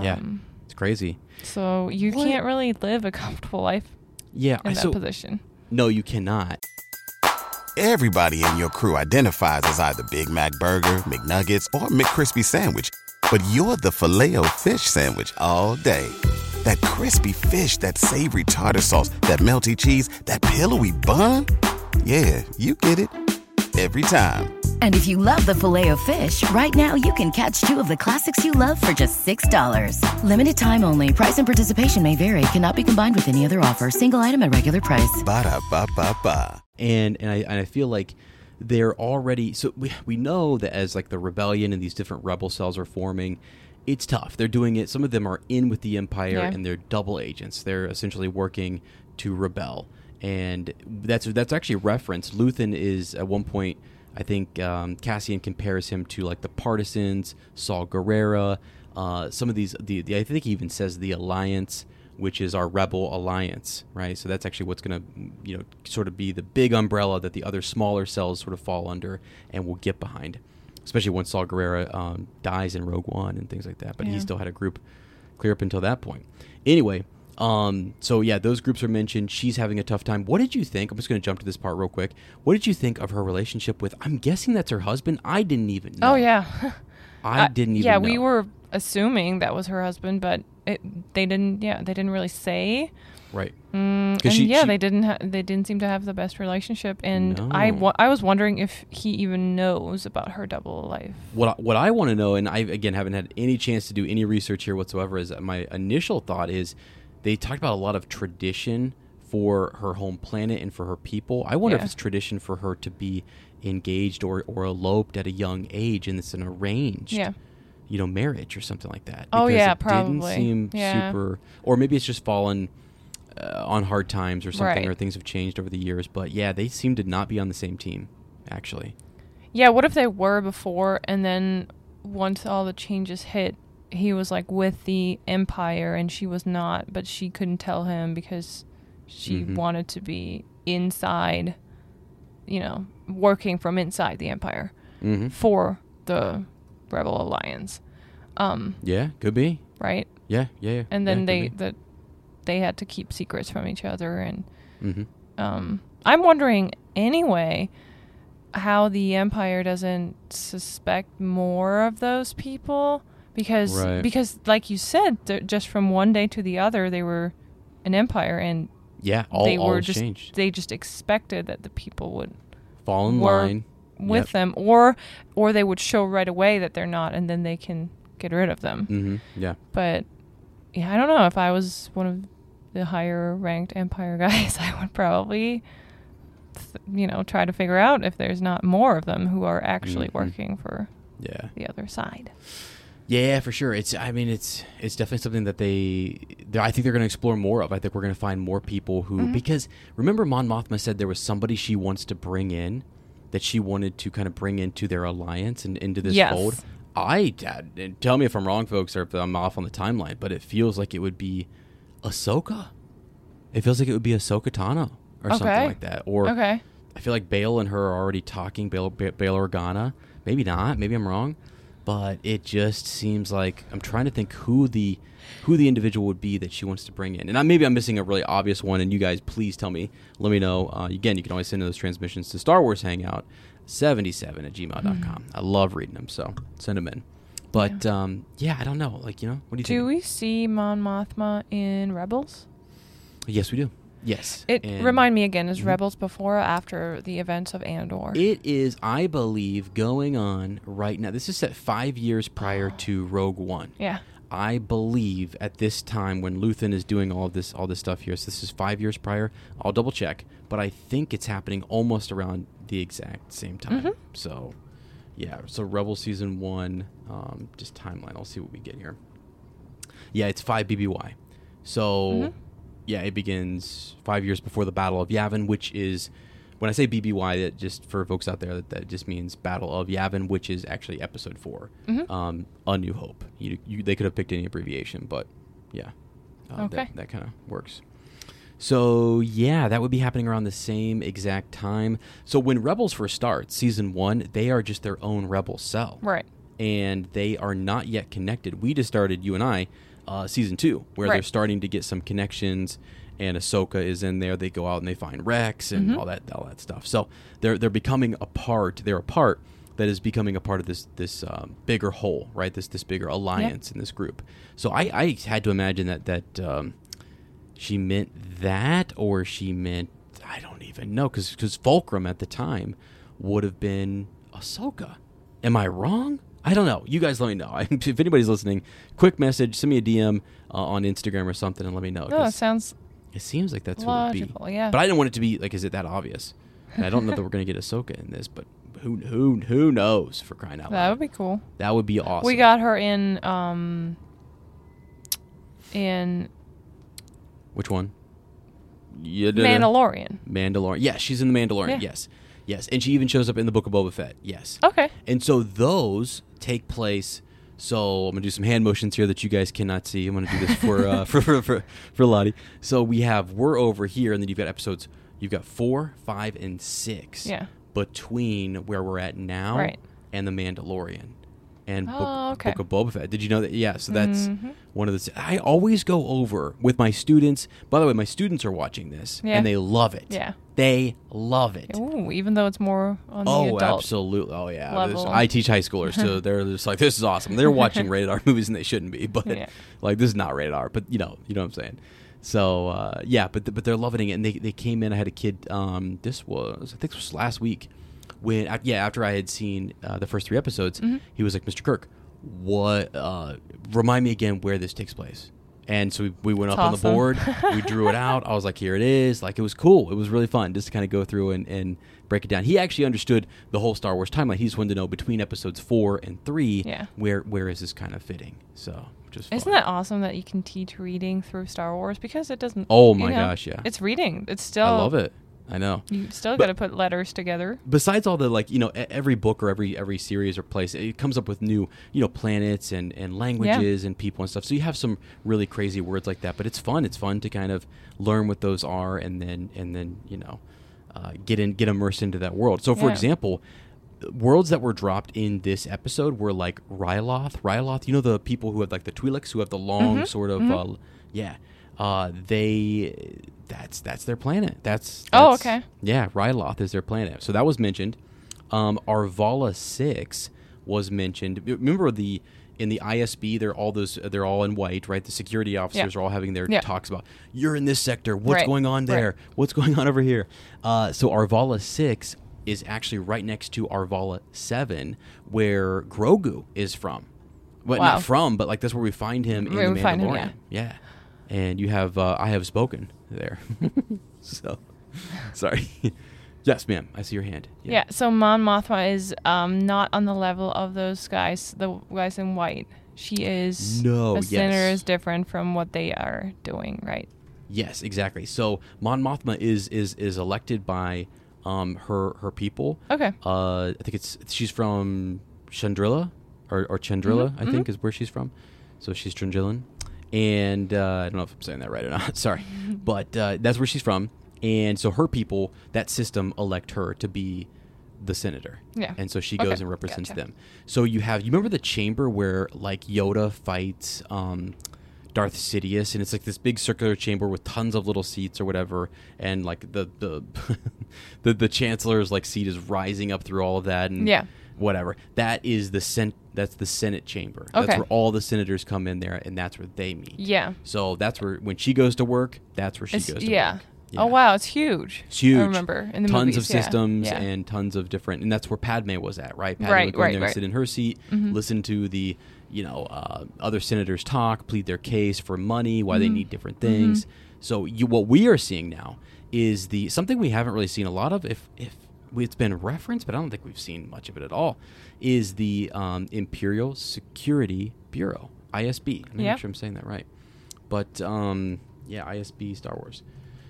Yeah. Um, It's crazy. So you What? can't really live a comfortable life Yeah. in I that so position. no, you cannot. Everybody in your crew identifies as either Big Mac Burger, McNuggets, or McCrispy Sandwich. But you're the filet fish Sandwich all day. That crispy fish, that savory tartar sauce, that melty cheese, that pillowy bun. Yeah, you get it. Every time. And if you love the filet of fish, right now you can catch two of the classics you love for just $6. Limited time only. Price and participation may vary. Cannot be combined with any other offer. Single item at regular price. Ba-da-ba-ba-ba. and and I and I feel like they're already so we we know that as like the rebellion and these different rebel cells are forming, it's tough. They're doing it. Some of them are in with the empire Yeah. and they're double agents. They're essentially working to rebel, and that's that's actually referenced. Luthen is at one point. I think um, Cassian compares him to like the partisans, Saw Gerrera, uh, some of these. The, the I think he even says the alliance which is our rebel alliance, right? So that's actually what's going to, you know, sort of be the big umbrella that the other smaller cells sort of fall under and will get behind, especially once Saw Gerrera um, dies in Rogue One and things like that. But he still had a group clear up until that point. Anyway, um, so yeah, those groups are mentioned. She's having a tough time. What did you think? I'm just going to jump to this part real quick. What did you think of her relationship with? I'm guessing that's her husband. I didn't even know. Oh yeah. I Uh, didn't even. Yeah, know. we were assuming that was her husband, but it, they didn't. Yeah, they didn't really say. Right. Mm, and she- yeah, she- they didn't. Ha- they didn't seem to have the best relationship, and I wa- I was wondering if he even knows about her double life. What I, what I want to know, and I again haven't had any chance to do any research here whatsoever, is that my initial thought is they talked about a lot of tradition for her home planet and for her people. I wonder if it's tradition for her to be engaged or, or eloped at a young age, and it's an arranged, Yeah. you know, marriage or something like that. Oh, yeah, it probably. Didn't seem Yeah. super, or maybe it's just fallen. Uh, on hard times or something, Right. or things have changed over the years. But yeah, they seem to not be on the same team, actually. Yeah, what if they were before, and then once all the changes hit, he was like with the Empire, and she was not, but she couldn't tell him because she Mhm. wanted to be inside, you know, working from inside the Empire hmm for the Rebel Alliance. Um, Yeah, could be. right? Yeah, yeah, yeah. And then they the they had to keep secrets from each other and hmm um I'm wondering anyway how the empire doesn't suspect more of those people because Right. because like you said just from one day to the other they were an empire and Yeah, all, they were just changed. they just expected that the people would Fall in line. with Yep. them or or they would show right away that they're not and then they can get rid of them hmm Yeah. but yeah, I don't know if I was one of the higher ranked Empire guys, I would probably, th- you know, try to figure out if there's not more of them who are actually Mhm. working for Yeah. the other side. Yeah, for sure. It's. I mean, it's. It's definitely something that they. they- I think they're going to explore more of. I think we're going to find more people who. Mhm. Because remember, Mon Mothma said there was somebody she wants to bring in, that she wanted to kind of bring into their alliance and into this Yes. fold. I uh, tell me if I'm wrong, folks, or if I'm off on the timeline, but it feels like it would be Ahsoka. It feels like it would be Ahsoka Tano or something like that. Or Okay. I feel like Bail and her are already talking. Bail, Ba- Bail Organa. Maybe not. Maybe I'm wrong. But it just seems like I'm trying to think who the who the individual would be that she wants to bring in. And I, maybe I'm missing a really obvious one. And you guys, please tell me. Let me know. Uh, again, you can always send those transmissions to Star Wars Hangout 77 at gmail.com. I love reading them. So send them in. But yeah, um, yeah I don't know. Like, you know, what do you Do think? we see Mon Mothma in Rebels? Yes, we do. Yes. It And- remind me again. Is Mhm. Rebels before or after the events of Andor? It is, I believe, going on right now. This is set five years prior to Rogue One. yeah. I believe at this time when Luthen is doing all this, all this stuff here. So this is five years prior. I'll double check, but I think it's happening almost around the exact same time. Mhm. So, yeah. So Rebel season one, um, just timeline. I'll see what we get here. Yeah, it's five BBY. So, Mhm. yeah, it begins five years before the Battle of Yavin, which is when I say BBY, that just for folks out there, that, that just means Battle of Yavin, which is actually Episode 4 Mhm. um, A New Hope. You, you, they could have picked any abbreviation, but yeah, uh, Okay. that, that kind of works. So yeah, that would be happening around the same exact time. So when Rebels first starts, season one, they are just their own Rebel cell, Right. and they are not yet connected. We just started, you and I, uh, season two, where they're starting to get some connections. And Ahsoka is in there. They go out and they find Rex and Mhm. all that, all that stuff. So they're they're becoming a part. They're a part that is becoming a part of this this um, bigger whole, right? This this bigger alliance in this group. So I, I had to imagine that that um, she meant that, or she meant I don't even know, because because Fulcrum at the time would have been Ahsoka. Am I wrong? I don't know. You guys let me know. if anybody's listening, quick message, send me a DM uh, on Instagram or something, and let me know. No, it sounds it seems like that's would be. Yeah. But I didn't want it to be like, is it that obvious? And I don't know that we're gonna get Ahsoka in this, but who who who knows for crying out loud? that would be cool. That would be awesome. We got her in um in which one? Yeah, da- da- Mandalorian. Mandalorian. Yes, she's in the Mandalorian. Yeah. Yes, yes, and she even shows up in the Book of Boba Fett. Yes. Okay. And so those take place. So I'm gonna do some hand motions here that you guys cannot see. I'm gonna do this for uh, for, for for for Lottie. So we have we're over here, and then you've got episodes. You've got four, five, and six. Yeah. Between where we're at now Right. and the Mandalorian, and Book, Oh, okay. Book of Boba Fett. Did you know that? Yeah. So that's Mhm. one of the. I always go over with my students. By the way, my students are watching this, Yeah. and they love it. Yeah. They love it. Ooh, even though it's more on the Oh, adult. absolutely. Oh, yeah. level. I teach high schoolers so They're just like, this is awesome. They're watching rated R movies and they shouldn't be, but Yeah. like this is not rated R. But you know, you know what I'm saying. So uh, yeah, but but they're loving it. And they they came in. I had a kid. Um, this was I think this was last week. When yeah, after I had seen uh, the first three episodes, Mhm. he was like, Mr. Kirk, what? Uh, remind me again where this takes place. And so we, we went That's up awesome. on the board. we drew it out. I was like, here it is. Like it was cool. It was really fun just to kind of go through and, and break it down. He actually understood the whole Star Wars timeline. He just wanted to know between episodes four and three, Yeah. where where is this kind of fitting? So Isn't fun. that awesome that you can teach reading through Star Wars because it doesn't. Oh you my know, gosh, yeah. It's reading. It's still. I love it. I know. You still got to put letters together. besides all the like you know every book or every every series or place it comes up with new you know planets and and languages and people and stuff so you have some really crazy words like that but it's fun it's fun to kind of learn what those are and then and then you know uh, get in get immersed into that world so for Yeah. example worlds that were dropped in this episode were like Ryloth Ryloth you know the people who have like the Twi'leks who have the long Mhm, sort of mhm. uh, yeah uh, they that's that's their planet that's, Oh, okay. yeah, Ryloth is their planet. So that was mentioned. Um, Arvala Six was mentioned. Remember the in the ISB, they're all those they're all in white, right? The security officers are all having their Yeah. talks about you're in this sector. What's Right, going on right. there? What's going on over here? Uh, so Arvala Six is actually right next to Arvala Seven, where Grogu is from. But Wow. not from, but like that's where we find him in the find him, Mandalorian. yeah. And you have uh, I have spoken there. so sorry. yes, ma'am. I see your hand. Yeah. So Mon Mothma is um, not on the level of those guys, the guys in white. She is. No, The yes. is different from what they are doing, right? Yes, exactly. So Mon Mothma is is is elected by um her her people. Okay. Uh, I think it's she's from Chandrila or or Chandrila. Mm-hmm, I think is where she's from. So she's Chandrilan, and uh, I don't know if I'm saying that right or not. Sorry, but uh, that's where she's from. And so her people, that system, elect her to be the senator. Yeah. And so she Okay, goes and represents gotcha. them. So you have you remember the chamber where like Yoda fights um, Darth Sidious, and it's like this big circular chamber with tons of little seats or whatever, and like the the the, the chancellor's like seat is rising up through all of that, and Yeah. Whatever. That is the sen- That's the Senate chamber. Okay. That's where all the senators come in there, and that's where they meet. Yeah. So that's where when she goes to work, that's where she It's, goes to yeah. work. Oh wow, it's huge. It's huge. I remember in the tons movies, of yeah, systems yeah. and tons of different, and that's where Padme was at, right? Padme Right, would go in right, there right. and sit in her seat, Mhm. listen to the, you know, uh, other senators talk, plead their case for money, why they Mhm. need different things. Mm-hmm. So you, what we are seeing now is the something we haven't really seen a lot of, if if it's been referenced, but I don't think we've seen much of it at all, is the um, Imperial Security Bureau, ISB. I'm not Yeah. sure I'm saying that right, but um, yeah, ISB Star Wars.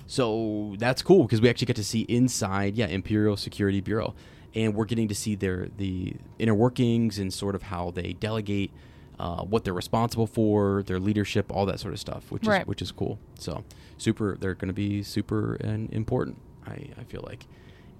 So that's cool because we actually get to see inside, yeah, Imperial Security Bureau, and we're getting to see their the inner workings and sort of how they delegate, uh, what they're responsible for, their leadership, all that sort of stuff, which Right. is which is cool. So super, they're going to be super and important. I I feel like,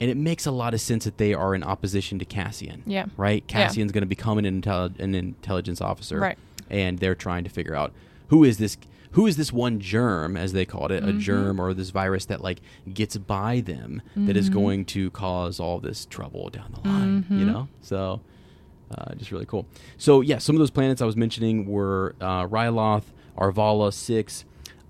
and it makes a lot of sense that they are in opposition to Cassian. Yeah. Right. Yeah. Cassian's going to become an intel- an intelligence officer. Right. And they're trying to figure out who is this who is this one germ as they called it a Mm-hmm. germ or this virus that like gets by them that is Mm-hmm. going to cause all this trouble down the line you Mhm. know so uh, just really cool so yeah some of those planets i was mentioning were uh, ryloth arvala 6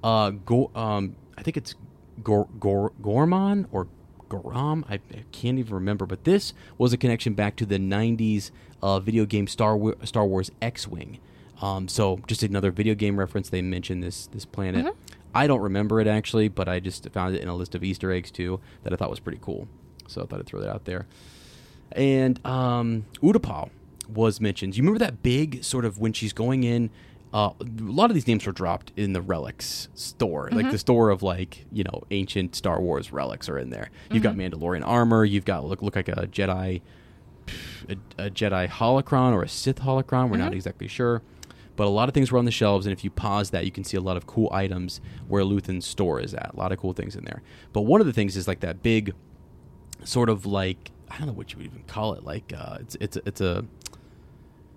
uh, Go- um, i think it's Gor- Gor- gorman or goram I, I can't even remember but this was a connection back to the 90s uh, video game star, Wa- star wars x-wing um, so just another video game reference. They mentioned this this planet. Mhm. I don't remember it actually, but I just found it in a list of Easter eggs too that I thought was pretty cool. So I thought I'd throw that out there. And um, Utapau was mentioned. You remember that big sort of when she's going in. Uh, a lot of these names were dropped in the relics store, like Mhm. the store of like you know ancient Star Wars relics are in there. You've got Mhm. Mandalorian armor. You've got look look like a Jedi a, a Jedi holocron or a Sith holocron. We're not Mhm. exactly sure. But a lot of things were on the shelves, and if you pause that, you can see a lot of cool items where Luthen's store is at. A lot of cool things in there. But one of the things is like that big, sort of like I don't know what you would even call it. Like uh, it's it's a- it's a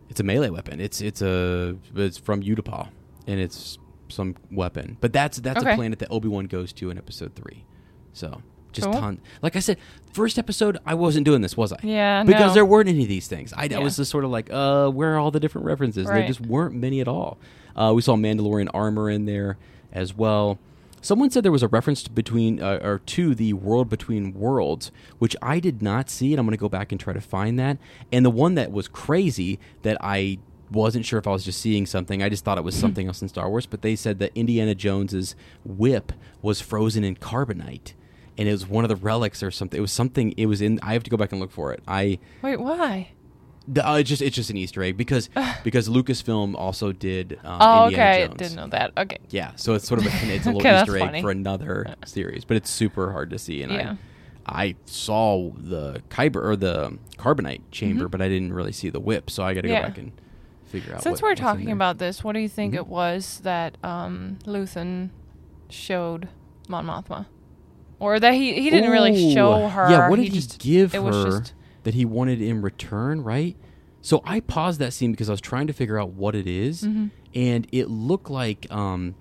it's a melee weapon. It's it's a it's from Utapau, and it's some weapon. But that's that's a planet that Obi Wan goes to in Episode three. So just Cool. ton. Like I said, first episode I wasn't doing this, was I? Yeah, because no. there weren't any of these things. I, I was just sort of like, uh, where are all the different references? There just weren't many at all. Uh, we saw Mandalorian armor in there as well. Someone said there was a reference to between uh, or to the world between worlds, which I did not see, and I'm going to go back and try to find that. And the one that was crazy that I wasn't sure if I was just seeing something. I just thought it was something else in Star Wars. But they said that Indiana Jones's whip was frozen in carbonite, and it was one of the relics or something. It was something. It was in. I have to go back and look for it. I Wait, why? The, uh, it's just it's just an Easter egg because because Lucasfilm also did um, oh, Indiana okay. I didn't know that. Okay. Yeah, so it's sort of a, it's a little Okay, Easter egg funny. for another series, but it's super hard to see. And Yeah. I I saw the kyber or the carbonite chamber, Mhm. but I didn't really see the whip, so I got to Yeah. go back and figure out. Since what- we're talking about this, what do you think Mhm. it was that um, Luthen showed Mon Mothma, or that he he didn't really show her? Yeah, what did he, just, give it her was just that he wanted in return? Right. So I paused that scene because I was trying to figure out what it is, Mhm. and it looked like, um,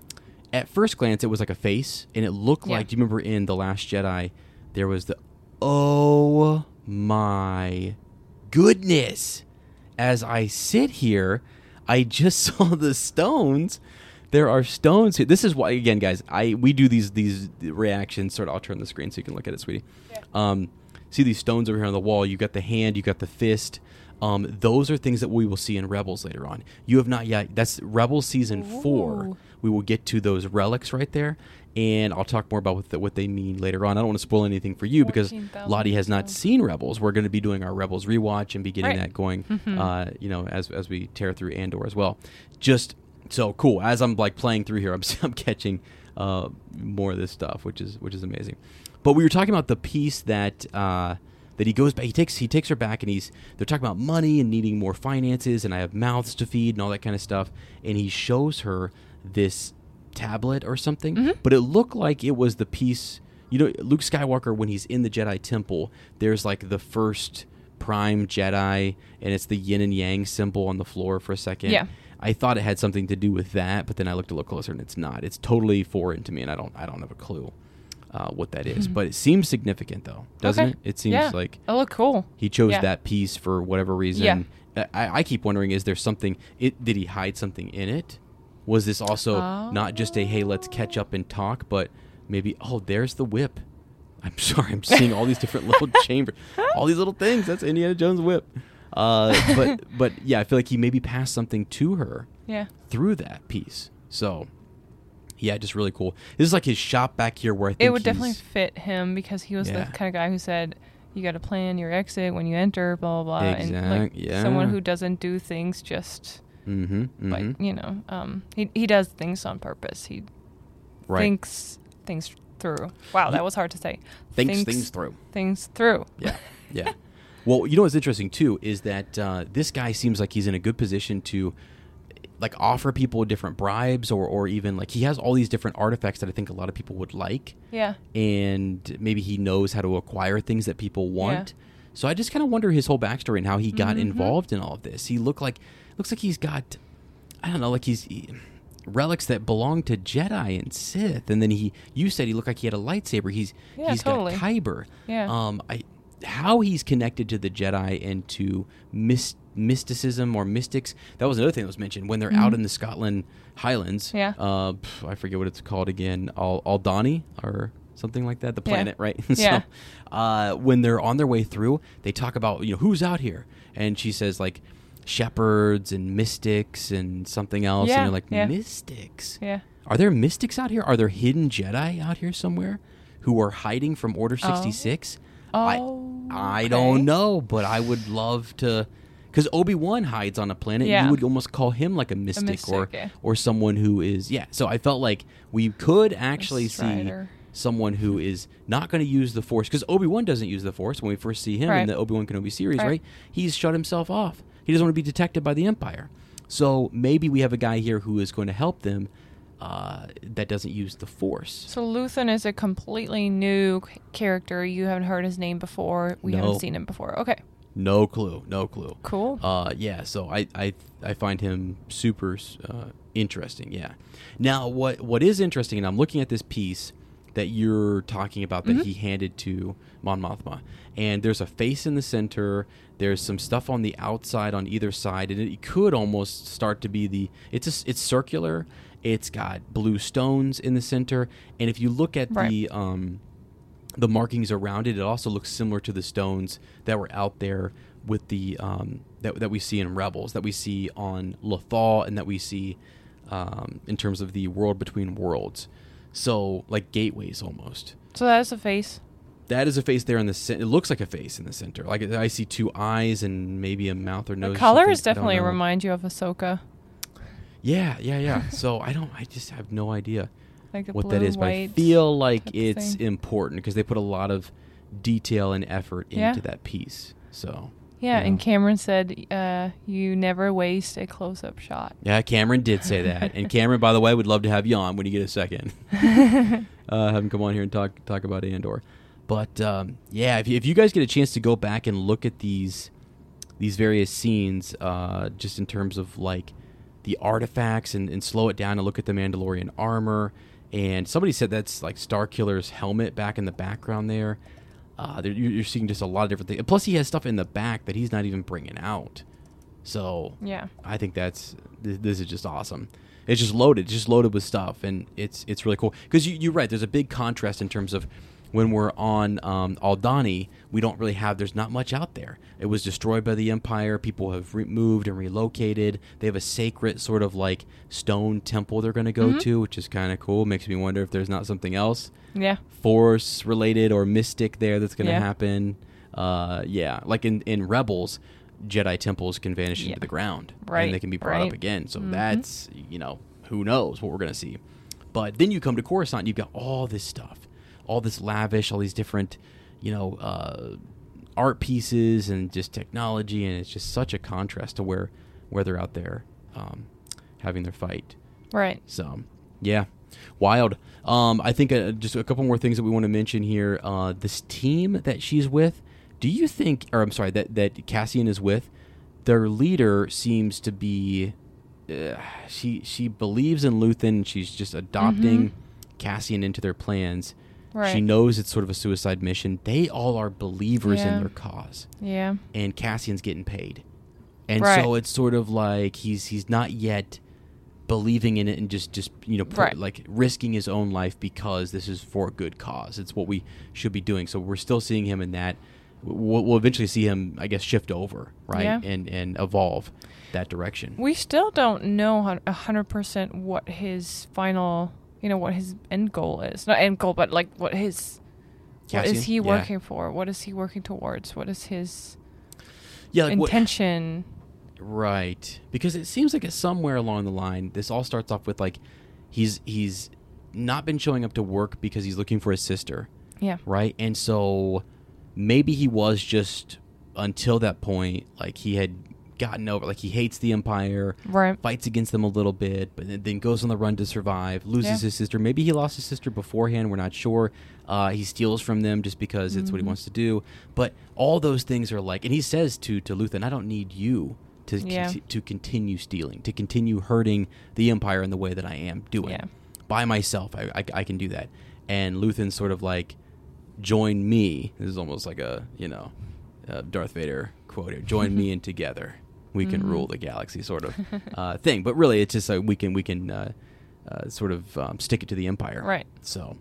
at first glance, it was like a face, and it looked Yeah. like. Do you remember in the Last Jedi, there was the, oh my goodness! As I sit here, I just saw the stones. There are stones here. This is why, again, guys. I we do these these reactions. Sort of. I'll turn the screen so you can look at it, sweetie. Um, see these stones over here on the wall. You've got the hand, you've got the fist. Um, those are things that we will see in Rebels later on. You have not yet. That's Rebels season four. We will get to those relics right there, and I'll talk more about what, the, what they mean later on. I don't want to spoil anything for you because Lottie has not seen Rebels. We're going to be doing our Rebels rewatch and be getting Right. that going. Mhm. Uh, you know, as as we tear through Andor as well. Just so cool. As I'm like playing through here, I'm I'm catching uh, more of this stuff, which is which is amazing. But we were talking about the piece that uh, that he goes back. He takes he takes her back, and he's they're talking about money and needing more finances, and I have mouths to feed and all that kind of stuff. And he shows her this tablet or something, Mm-hmm. but it looked like it was the piece. You know, Luke Skywalker when he's in the Jedi Temple, there's like the first Prime Jedi, and it's the yin and yang symbol on the floor for a second. Yeah. I thought it had something to do with that, but then I looked a little closer, and it's not. It's totally foreign to me, and I don't I don't have a clue uh, what that is. But it seems significant, though, doesn't Okay. it? It seems yeah. like Oh, look cool. he chose Yeah. that piece for whatever reason. Yeah. I, I keep wondering: is there something? It did he hide something in it? Was this also not just a hey, let's catch up and talk, but maybe oh, there's the whip. I'm sorry, I'm seeing all these different little chambers, all these little things. That's Indiana Jones' whip. Uh, but but yeah, I feel like he maybe passed something to her Yeah. through that piece. So yeah, just really cool. This is like his shop back here where I think It would definitely fit him because he was Yeah. the kind of guy who said, "You got to plan your exit when you enter." Blah blah blah. And like yeah. someone who doesn't do things just Mhm, mhm. like you know, um, he he does things on purpose. He right. thinks things through. Wow, that was hard to say. Thinks things through. Things through. Yeah, yeah. Well, you know what's interesting too is that uh, this guy seems like he's in a good position to like offer people different bribes or or even like he has all these different artifacts that I think a lot of people would like Yeah. and maybe he knows how to acquire things that people want. Yeah. So I just kind of wonder his whole backstory and how he got Mhm. involved in all of this. He looked like looks like he's got I don't know like he's he- relics that belong to Jedi and Sith and then he you said he looked like he had a lightsaber. He's Yeah, he's totally. got Kyber. Yeah. Um I how he's connected to the Jedi and to myst- mysticism or mystics. That was another thing that was mentioned when they're out in the Scotland Highlands. Mm-hmm. Yeah. Uh, pff, I forget what it's called again. Al- Aldhani or something like that. The Yeah. planet, right? Yeah. uh, when they're on their way through, they talk about you know who's out here, and she says like shepherds and mystics and something else, Yeah, and you're like yeah. mystics. Yeah. Are there mystics out here? Are there hidden Jedi out here somewhere who are hiding from Order Oh. sixty six? Oh, I I okay. don't know, but I would love to. Because Obi Wan hides on a planet, Yeah. you would almost call him like a mystic, or mystic, yeah. or someone who is yeah. So I felt like we could actually see someone who is not going to use the Force because Obi Wan doesn't use the Force when we first see him in the Obi Wan Kenobi series, right. Right. He's shut himself off. He doesn't want to be detected by the Empire. So maybe we have a guy here who is going to help them uh, that doesn't use the Force. So Luthen is a completely new character. You haven't heard his name before. We No. haven't seen him before. Okay. No clue. No clue. Cool. Uh, yeah. So I, I, I find him super uh, interesting. Yeah. Now, what what is interesting, and I'm looking at this piece that you're talking about that he handed to Mon Mothma, and there's a face in the center. There's some stuff on the outside on either side, and it could almost start to be the. It's a, it's circular. It's got blue stones in the center, and if you look at Right. the um, the markings around it, it also looks similar to the stones that were out there with the um, that that we see in Rebels, that we see on Lothal, and that we see um, in terms of the world between worlds. So like gateways almost. so that is a face. That is a face there in the center. It looks like a face in the center. Like I see two eyes and maybe a mouth or nose. The or colors something. I don't definitely remind you of Ahsoka. Yeah, yeah, yeah. so I don't. I just have no idea Like what that is, but I feel like it's important because they put a lot of detail and effort Yeah. into that piece. So Yeah, you and. Cameron said, uh, "You never waste a close-up shot." yeah, Cameron did say that, and Cameron, by the way, would love to have you on when you get a second. uh, have him come on here and talk talk about Andor. But um, yeah, if you, if you guys get a chance to go back and look at these these various scenes, uh, just in terms of like the artifacts and, and slow it down and look at the Mandalorian armor. And somebody said that's like Starkiller's helmet back in the background there. Uh, there you're seeing just a lot of different things. Plus, he has stuff in the back that he's not even bringing out. So Yeah. I think that's th- this is just awesome. It's just loaded, just loaded with stuff, and it's it's really cool because you, you're right. There's a big contrast in terms of when we're on um, Aldhani, we don't really have. There's not much out there. It was destroyed by the Empire. People have re- moved and relocated. They have a sacred sort of like stone temple they're going to go to, which is kind of cool. Makes me wonder if there's not something else Yeah. force related or mystic there that's going to Yeah. happen. Uh, yeah, like in in Rebels, Jedi temples can vanish Yeah. into the ground, Right, And they can be brought up right. Mm-hmm. again. So that's you know who knows what we're going to see. But then you come to Coruscant, and you've got all this stuff, all this lavish, all these different, you know, uh, art pieces and just technology, and it's just such a contrast to where where they're out there um, having their fight. Right. So, yeah, wild. Um, I think uh, just a couple more things that we want to mention here. Uh, this team that she's with, do you think, or I'm sorry, that that Cassian is with, their leader seems to be, uh, she she believes in Luthen. She's just adopting Cassian into their plans. She knows it's sort of a suicide mission. They all are believers Yeah. in their cause Yeah. and Cassian's getting paid. And Right. so it's sort of like he's he's not yet believing in it and just just you know Right. like risking his own life because this is for a good cause. It's what we should be doing. So we're still seeing him in that. We'll, we'll eventually see him, I guess, shift over right Yeah. and and evolve that direction. We still don't know a hundred percent what his final, you know, what his end goal is. Not end goal, but like what his, what Cassian? is he Yeah. working for? What is he working towards? What is his yeah, like what- intention? Right. Because it seems like it's somewhere along the line this all starts off with like he's he's not been showing up to work because he's looking for his sister. Yeah. Right? And so maybe he was just until that point like he had gotten over like he hates the empire, Right. fights against them a little bit, but then- goes on the run to survive, loses Yeah. his sister. Maybe he lost his sister beforehand, we're not sure. Uh, he steals from them just because it's what Mm-hmm. he wants to do. But all those things are like and he says to to Luthen, I don't need you to Yeah. conti- to continue stealing, to continue hurting the empire in the way that I am doing. Yeah. By myself, I, I, I can do that. And Luthen's sort of like, join me. This is almost like a, you know, uh, Darth Vader quote here. Join me and together we can rule the galaxy sort of uh, thing. But really, it's just like we can, we can uh, uh, sort of um, stick it to the empire. Right. So,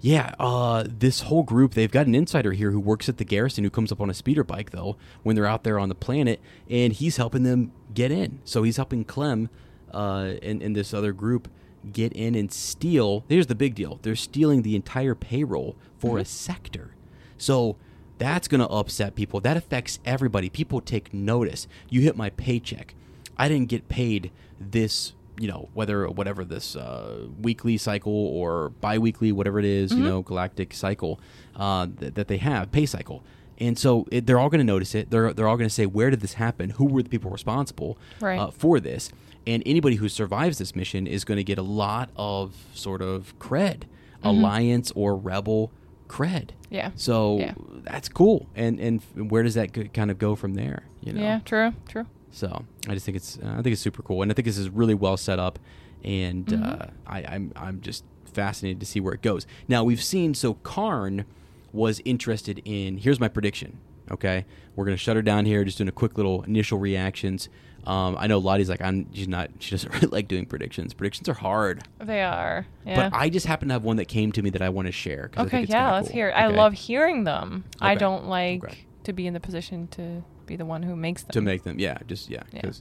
yeah, uh, this whole group, they've got an insider here who works at the garrison who comes up on a speeder bike, though, when they're out there on the planet, and he's helping them get in. So he's helping Clem uh, and, and this other group get in and steal. Here's the big deal they're stealing the entire payroll for a sector. So that's going to upset people. That affects everybody. People take notice. You hit my paycheck. I didn't get paid this, you know, whether whatever this uh, weekly cycle or biweekly, whatever it is, you know, galactic cycle uh, th- that they have, pay cycle. And so it, they're all going to notice it. They're they're all going to say, where did this happen? Who were the people responsible Right. uh, for this? And anybody who survives this mission is going to get a lot of sort of cred, alliance or rebel cred. Yeah. So Yeah. that's cool. And and where does that kind of go from there? You know. Yeah. True. True. So I just think it's uh, I think it's super cool, and I think this is really well set up, and uh, I, I'm I'm just fascinated to see where it goes. Now we've seen so Karn was interested in. Here's my prediction. Okay, we're gonna shut her down here. Just doing a quick little initial reactions. Um, I know Lottie's like I'm. She's not. She doesn't really like doing predictions. Predictions are hard. They are. Yeah. But I just happen to have one that came to me that I want to share. okay. think it's Yeah. Let's cool. hear. it. I love hearing them. I don't like Okay. to be in the position to be the one who makes them. to make them yeah just yeah, Yeah.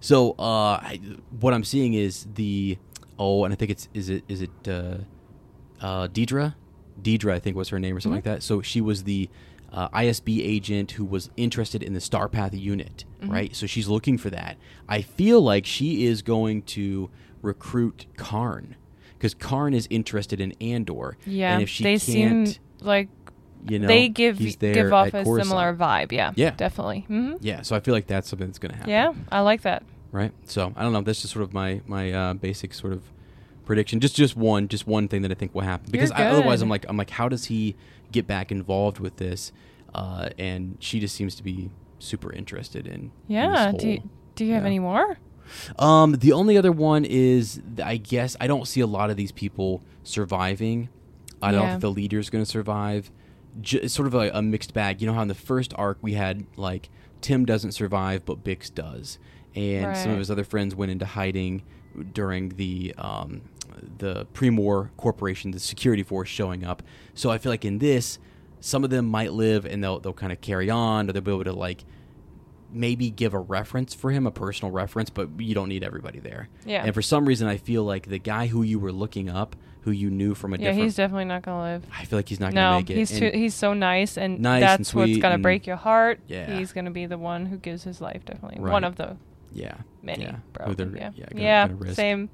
so uh I, what i'm seeing is the oh and i think it's is it is it uh uh deidre deidre i think was her name or something like that so she was the uh, isb agent who was interested in the starpath unit right so she's looking for that i feel like she is going to recruit karn because karn is interested in andor Yeah. and if she they can't seem like you know they give give off a Coruscant. similar vibe. Yeah. Yeah. Definitely. hmm yeah so i feel like that's something that's going to happen Yeah. I like that. right? So I don't know. That's just sort of my my uh, basic sort of prediction. Just just one, just one thing that I think will happen. Because I, otherwise. I'm like I'm like, how does he get back involved with this? Uh, and she just seems to be super interested in. in Yeah. this Do you, do you have yeah. any more? Um, the only other one is I guess I don't see a lot of these people surviving. I don't Yeah. think the leader is going to survive. J- sort of a, a mixed bag. You know how in the first arc we had like Tim doesn't survive, but Bix does, and some of his other friends went into hiding during the um, the Pre-Mor Corporation, the security force, showing up. So I feel like in this, some of them might live and they'll they'll kind of carry on, or they'll be able to like maybe give a reference for him, a personal reference, but you don't need everybody there. Yeah. And for some reason, I feel like the guy who you were looking up, who you knew from a Yeah, different, he's definitely not gonna live. I feel like he's not gonna No, make it. he's too, he's so nice, and Nice and that's what's gonna and- break your heart. Yeah. he's gonna be the one who gives his life. Definitely Right. one of the yeah, many. yeah, probably, yeah, yeah, gonna- yeah, gonna same.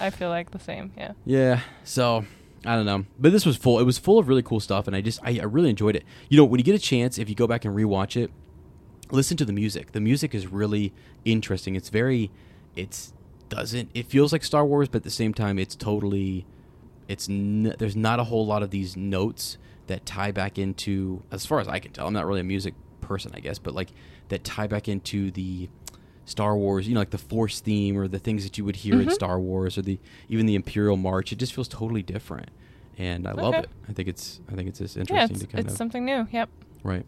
I feel like the same. Yeah. Yeah. So I don't know, but this was full. It was full of really cool stuff, and I just I, I really enjoyed it. You know, when you get a chance, if you go back and rewatch it, listen to the music. The music is really interesting. It's very, it's doesn't it feels like Star Wars, but at the same time, it's totally, it's n- there's not a whole lot of these notes that tie back into, as far as I can tell. I'm not really a music person, I guess, but like that tie back into the Star Wars, you know, like the Force theme or the things that you would hear Mm-hmm. in Star Wars or the even the Imperial March. It just feels totally different, and I love it. I think it's I think it's just Yeah, interesting it's, to kind it's of something new. Yep. right,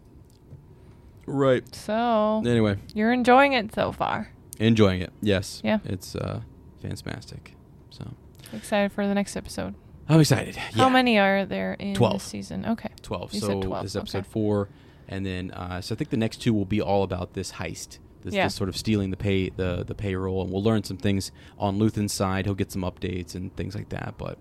right. So Anyway, you're enjoying it so far. enjoying it. Yes. Yeah. It's uh, fantastic. So Excited for the next episode. I'm excited. How many are there in 12. this season? Okay. 12. You so said 12, this is episode okay. four, and then uh, so I think the next two will be all about this heist. This, Yeah. this sort of stealing the pay the the payroll, and we'll learn some things on Luthen's side. He'll get some updates and things like that. But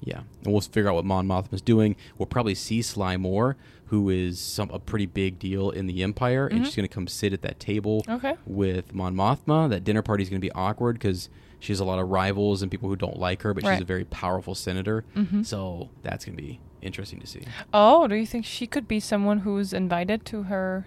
yeah, and we'll figure out what Mon Mothma's doing. We'll probably see Sly Moore, who is some a pretty big deal in the Empire, and she's going to come sit at that table Mm-hmm. Okay. with Mon Mothma. That dinner party is going to be awkward because she has a lot of rivals and people who don't like her, but she's a very powerful senator. Mhm. So that's going to be interesting to see. Oh, do you think she could be someone who's invited to her?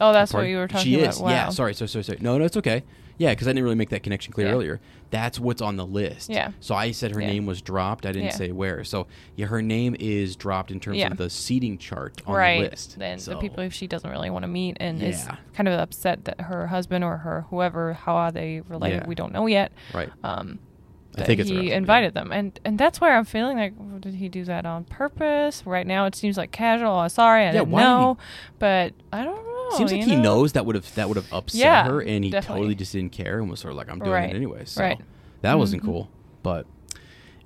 Oh, that's what you were talking she about. is. Wow. Yeah. Sorry. Sorry. Sorry. Sorry. No. No. It's okay. Yeah, because I didn't really make that connection clear Yeah. earlier. That's what's on the list. Yeah. So I said her Yeah. name was dropped. I didn't Yeah. say where. So yeah, her name is dropped in terms of the seating chart on right. the list. Then So, the people if she doesn't really want to meet and is kind of upset that her husband or her whoever how are they related we don't know yet. Right. Um, I think he invited them, and and that's where I'm feeling like, well, did he do that on purpose? Right now, it seems like casual. Oh, sorry, I Yeah, didn't why did he- know, but I don't know. Seems like he know? knows that would have that would have upset Yeah, her, and he definitely. totally just didn't care and was sort of like, "I'm doing Right, it anyway." So right. that wasn't Mhm. cool. But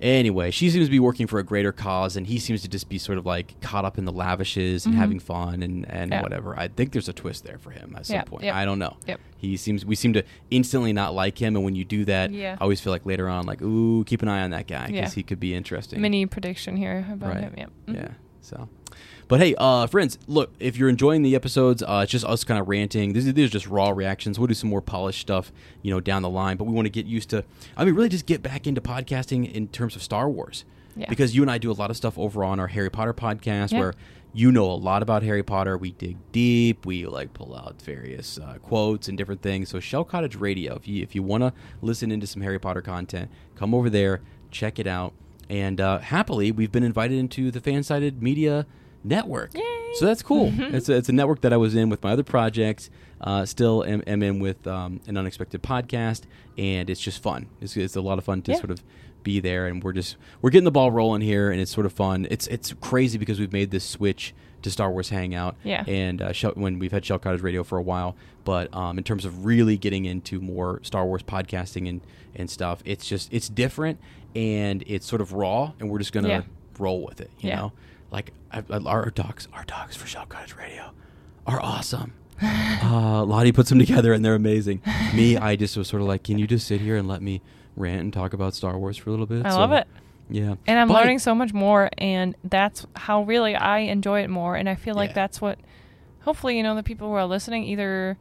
anyway, she seems to be working for a greater cause, and he seems to just be sort of like caught up in the lavishes and Mhm. having fun and and Yeah. whatever. I think there's a twist there for him at some Yeah, point. yep, I don't know. yep. He seems we seem to instantly not like him, and when you do that, Yeah. I always feel like later on, like, ooh, keep an eye on that guy because he could be interesting. Mini prediction here about Right. him. Yeah. Mhm. Yeah. So, but hey, uh, friends, look, if you're enjoying the episodes, uh, it's just us kind of ranting. These, these are just raw reactions. We'll do some more polished stuff, you know, down the line. But we want to get used to, I mean, really just get back into podcasting in terms of Star Wars. Yeah. Because you and I do a lot of stuff over on our Harry Potter podcast Yeah. where you know a lot about Harry Potter. We dig deep. We like pull out various uh, quotes and different things. So Shell Cottage Radio, if you if you want to listen into some Harry Potter content, come over there, check it out. And uh, happily, we've been invited into the Fansided Media Network. Yay. So that's cool. it's, a, it's a network that I was in with my other projects. Uh, still am, am in with um, an unexpected podcast, and it's just fun. It's, it's a lot of fun to Yeah. sort of be there, and we're just we're getting the ball rolling here, and it's sort of fun. It's it's crazy because we've made this switch to Star Wars Hangout, Yeah. and uh, Shell, when we've had Shell Cottage Radio for a while, but um, in terms of really getting into more Star Wars podcasting and and stuff, it's just it's different and it's sort of raw, and we're just gonna Yeah. roll with it, you Yeah. know. Like I, I, our dogs, our dogs for Shell Cottage Radio are awesome. uh, Lottie puts them together and they're amazing. Me, I just was sort of like, can you just sit here and let me rant and talk about Star Wars for a little bit? I So, love it. Yeah, and I'm But- learning so much more and that's how really I enjoy it more and I feel like Yeah. that's what hopefully you know the people who are listening either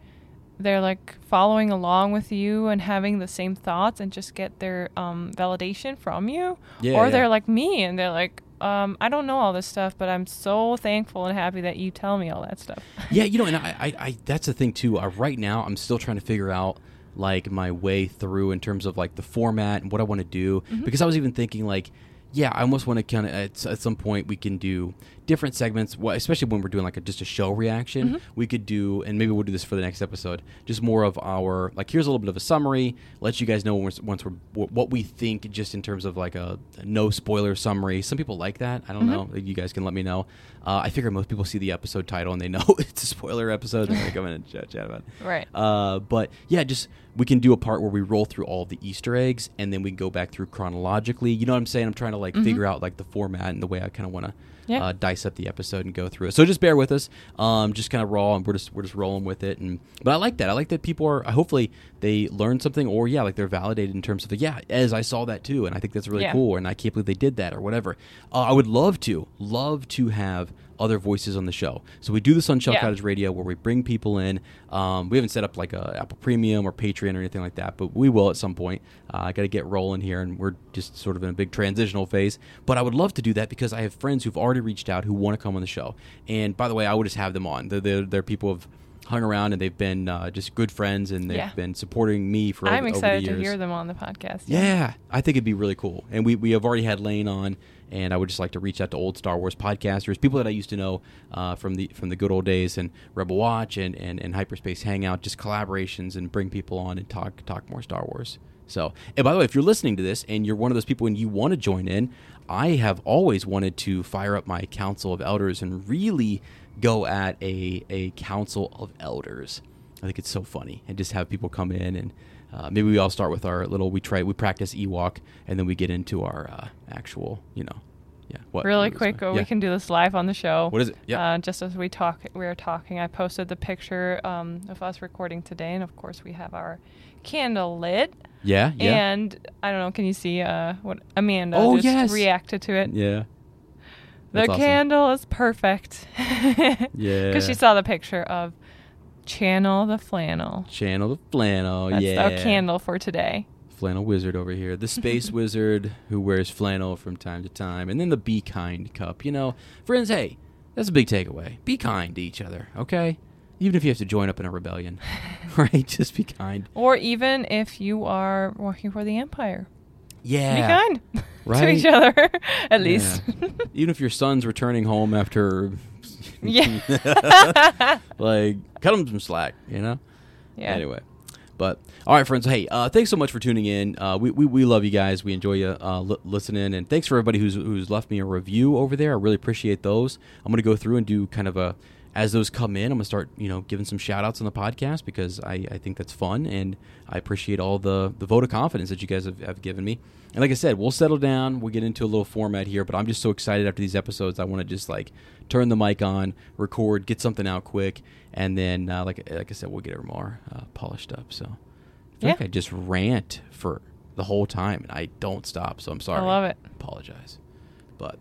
they're like following along with you and having the same thoughts and just get their um, validation from you Yeah, or yeah. they're like me and they're like um, I don't know all this stuff but I'm so thankful and happy that you tell me all that stuff yeah, you know, and I, I, I that's the thing too. Uh, right now, I'm still trying to figure out like my way through in terms of like the format and what I want to do Mm-hmm. because I was even thinking like, yeah, I almost want to kind of at, at some point we can do different segments, especially when we're doing like a, just a show reaction. Mm-hmm. We could do, and maybe we'll do this for the next episode. Just more of our like here's a little bit of a summary. Let you guys know once, once we're what we think, just in terms of like a, a no spoiler summary. Some people like that. I don't Mm-hmm. know. You guys can let me know. Uh, I figure most people see the episode title and they know it's a spoiler episode. They're gonna come in and chat, chat about it. Right. Uh, but yeah, just we can do a part where we roll through all the Easter eggs and then we can go back through chronologically. You know what I'm saying? I'm trying to like figure out like the format and the way I kind of want to Mm-hmm. Yeah. uh, dice up the episode and go through it. So just bear with us. Um, just kind of raw and we're just we're just rolling with it. And but I like that. I like that people are hopefully they learn something or yeah, like they're validated in terms of yeah, as I saw that too, and I think that's really Yeah. cool. And I can't believe they did that or whatever. Uh, I would love to love to have other voices on the show. So we do this on Shell Yeah. Cottage Radio where we bring people in. Um, we haven't set up like a Apple Premium or Patreon or anything like that, but we will at some point. Uh, I got to get rolling here, and we're just sort of in a big transitional phase. But I would love to do that because I have friends who've already reached out who want to come on the show. And by the way, I would just have them on. They're, they're, they're people who've hung around and they've been uh, just good friends and they've Yeah. been supporting me for a yeah. I'm over, excited over to hear them on the podcast. Yeah, I think it'd be really cool. And we, we have already had Lane on, and I would just like to reach out to old Star Wars podcasters, people that I used to know uh, from the from the good old days, and Rebel Watch and, and, and Hyperspace Hangout, just collaborations and bring people on and talk talk more Star Wars. So, and by the way, if you're listening to this and you're one of those people and you want to join in, I have always wanted to fire up my Council of Elders and really go at a, a Council of Elders. I think it's so funny, and just have people come in and uh, maybe we all start with our little we try we practice Ewok, and then we get into our uh, actual, you know, yeah. What Really quick, uh, Yeah. we can do this live on the show. What is it? Yeah. Uh, just as we talk, we are talking. I posted the picture um, of us recording today, and of course, we have our candle lit. yeah, yeah, And I don't know, can you see uh, what Amanda Oh, just yes. reacted to it? yeah. The awesome. candle is perfect. Yeah. Because she saw the picture of Channel the Flannel. Channel the flannel. That's yeah. our candle for today. Flannel wizard over here, the space wizard who wears flannel from time to time, and then the be kind cup. You know, friends. Hey, that's a big takeaway. Be kind to each other, okay? Even if you have to join up in a rebellion, right? Just be kind. Or even if you are working for the Empire, Yeah. be kind right? to each other, at least. Yeah. Even if your son's returning home after, Yeah. like, cut him some slack, you know. yeah. Anyway, but all right, friends. Hey, uh, thanks so much for tuning in. Uh, we, we we love you guys. We enjoy you uh, li- listening, and thanks for everybody who's who's left me a review over there. I really appreciate those. I'm gonna go through and do kind of a as those come in. I'm gonna start you know giving some shout outs on the podcast because I, I think that's fun and I appreciate all the the vote of confidence that you guys have, have given me. And like I said, we'll settle down. We'll get into a little format here, but I'm just so excited after these episodes. I want to just like turn the mic on, record, get something out quick, and then uh, like like I said, we'll get it more uh, polished up. So I feel like Yeah. I just rant for the whole time and I don't stop. So I'm sorry. I love it. Apologize. But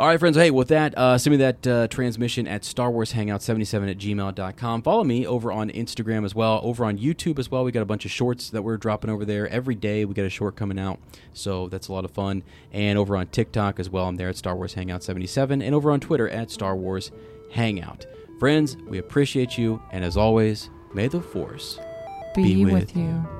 all right, friends. Hey, with that, uh, send me that uh, transmission at Star Wars Hangout 77 at gmail.com. Follow me over on Instagram as well, over on YouTube as well. We got a bunch of shorts that we're dropping over there every day. We got a short coming out, so that's a lot of fun. And over on TikTok as well, I'm there at Star Wars Hangout 77, and over on Twitter at Star Wars Hangout. Friends, we appreciate you, and as always, may the Force Be, Be with, with you.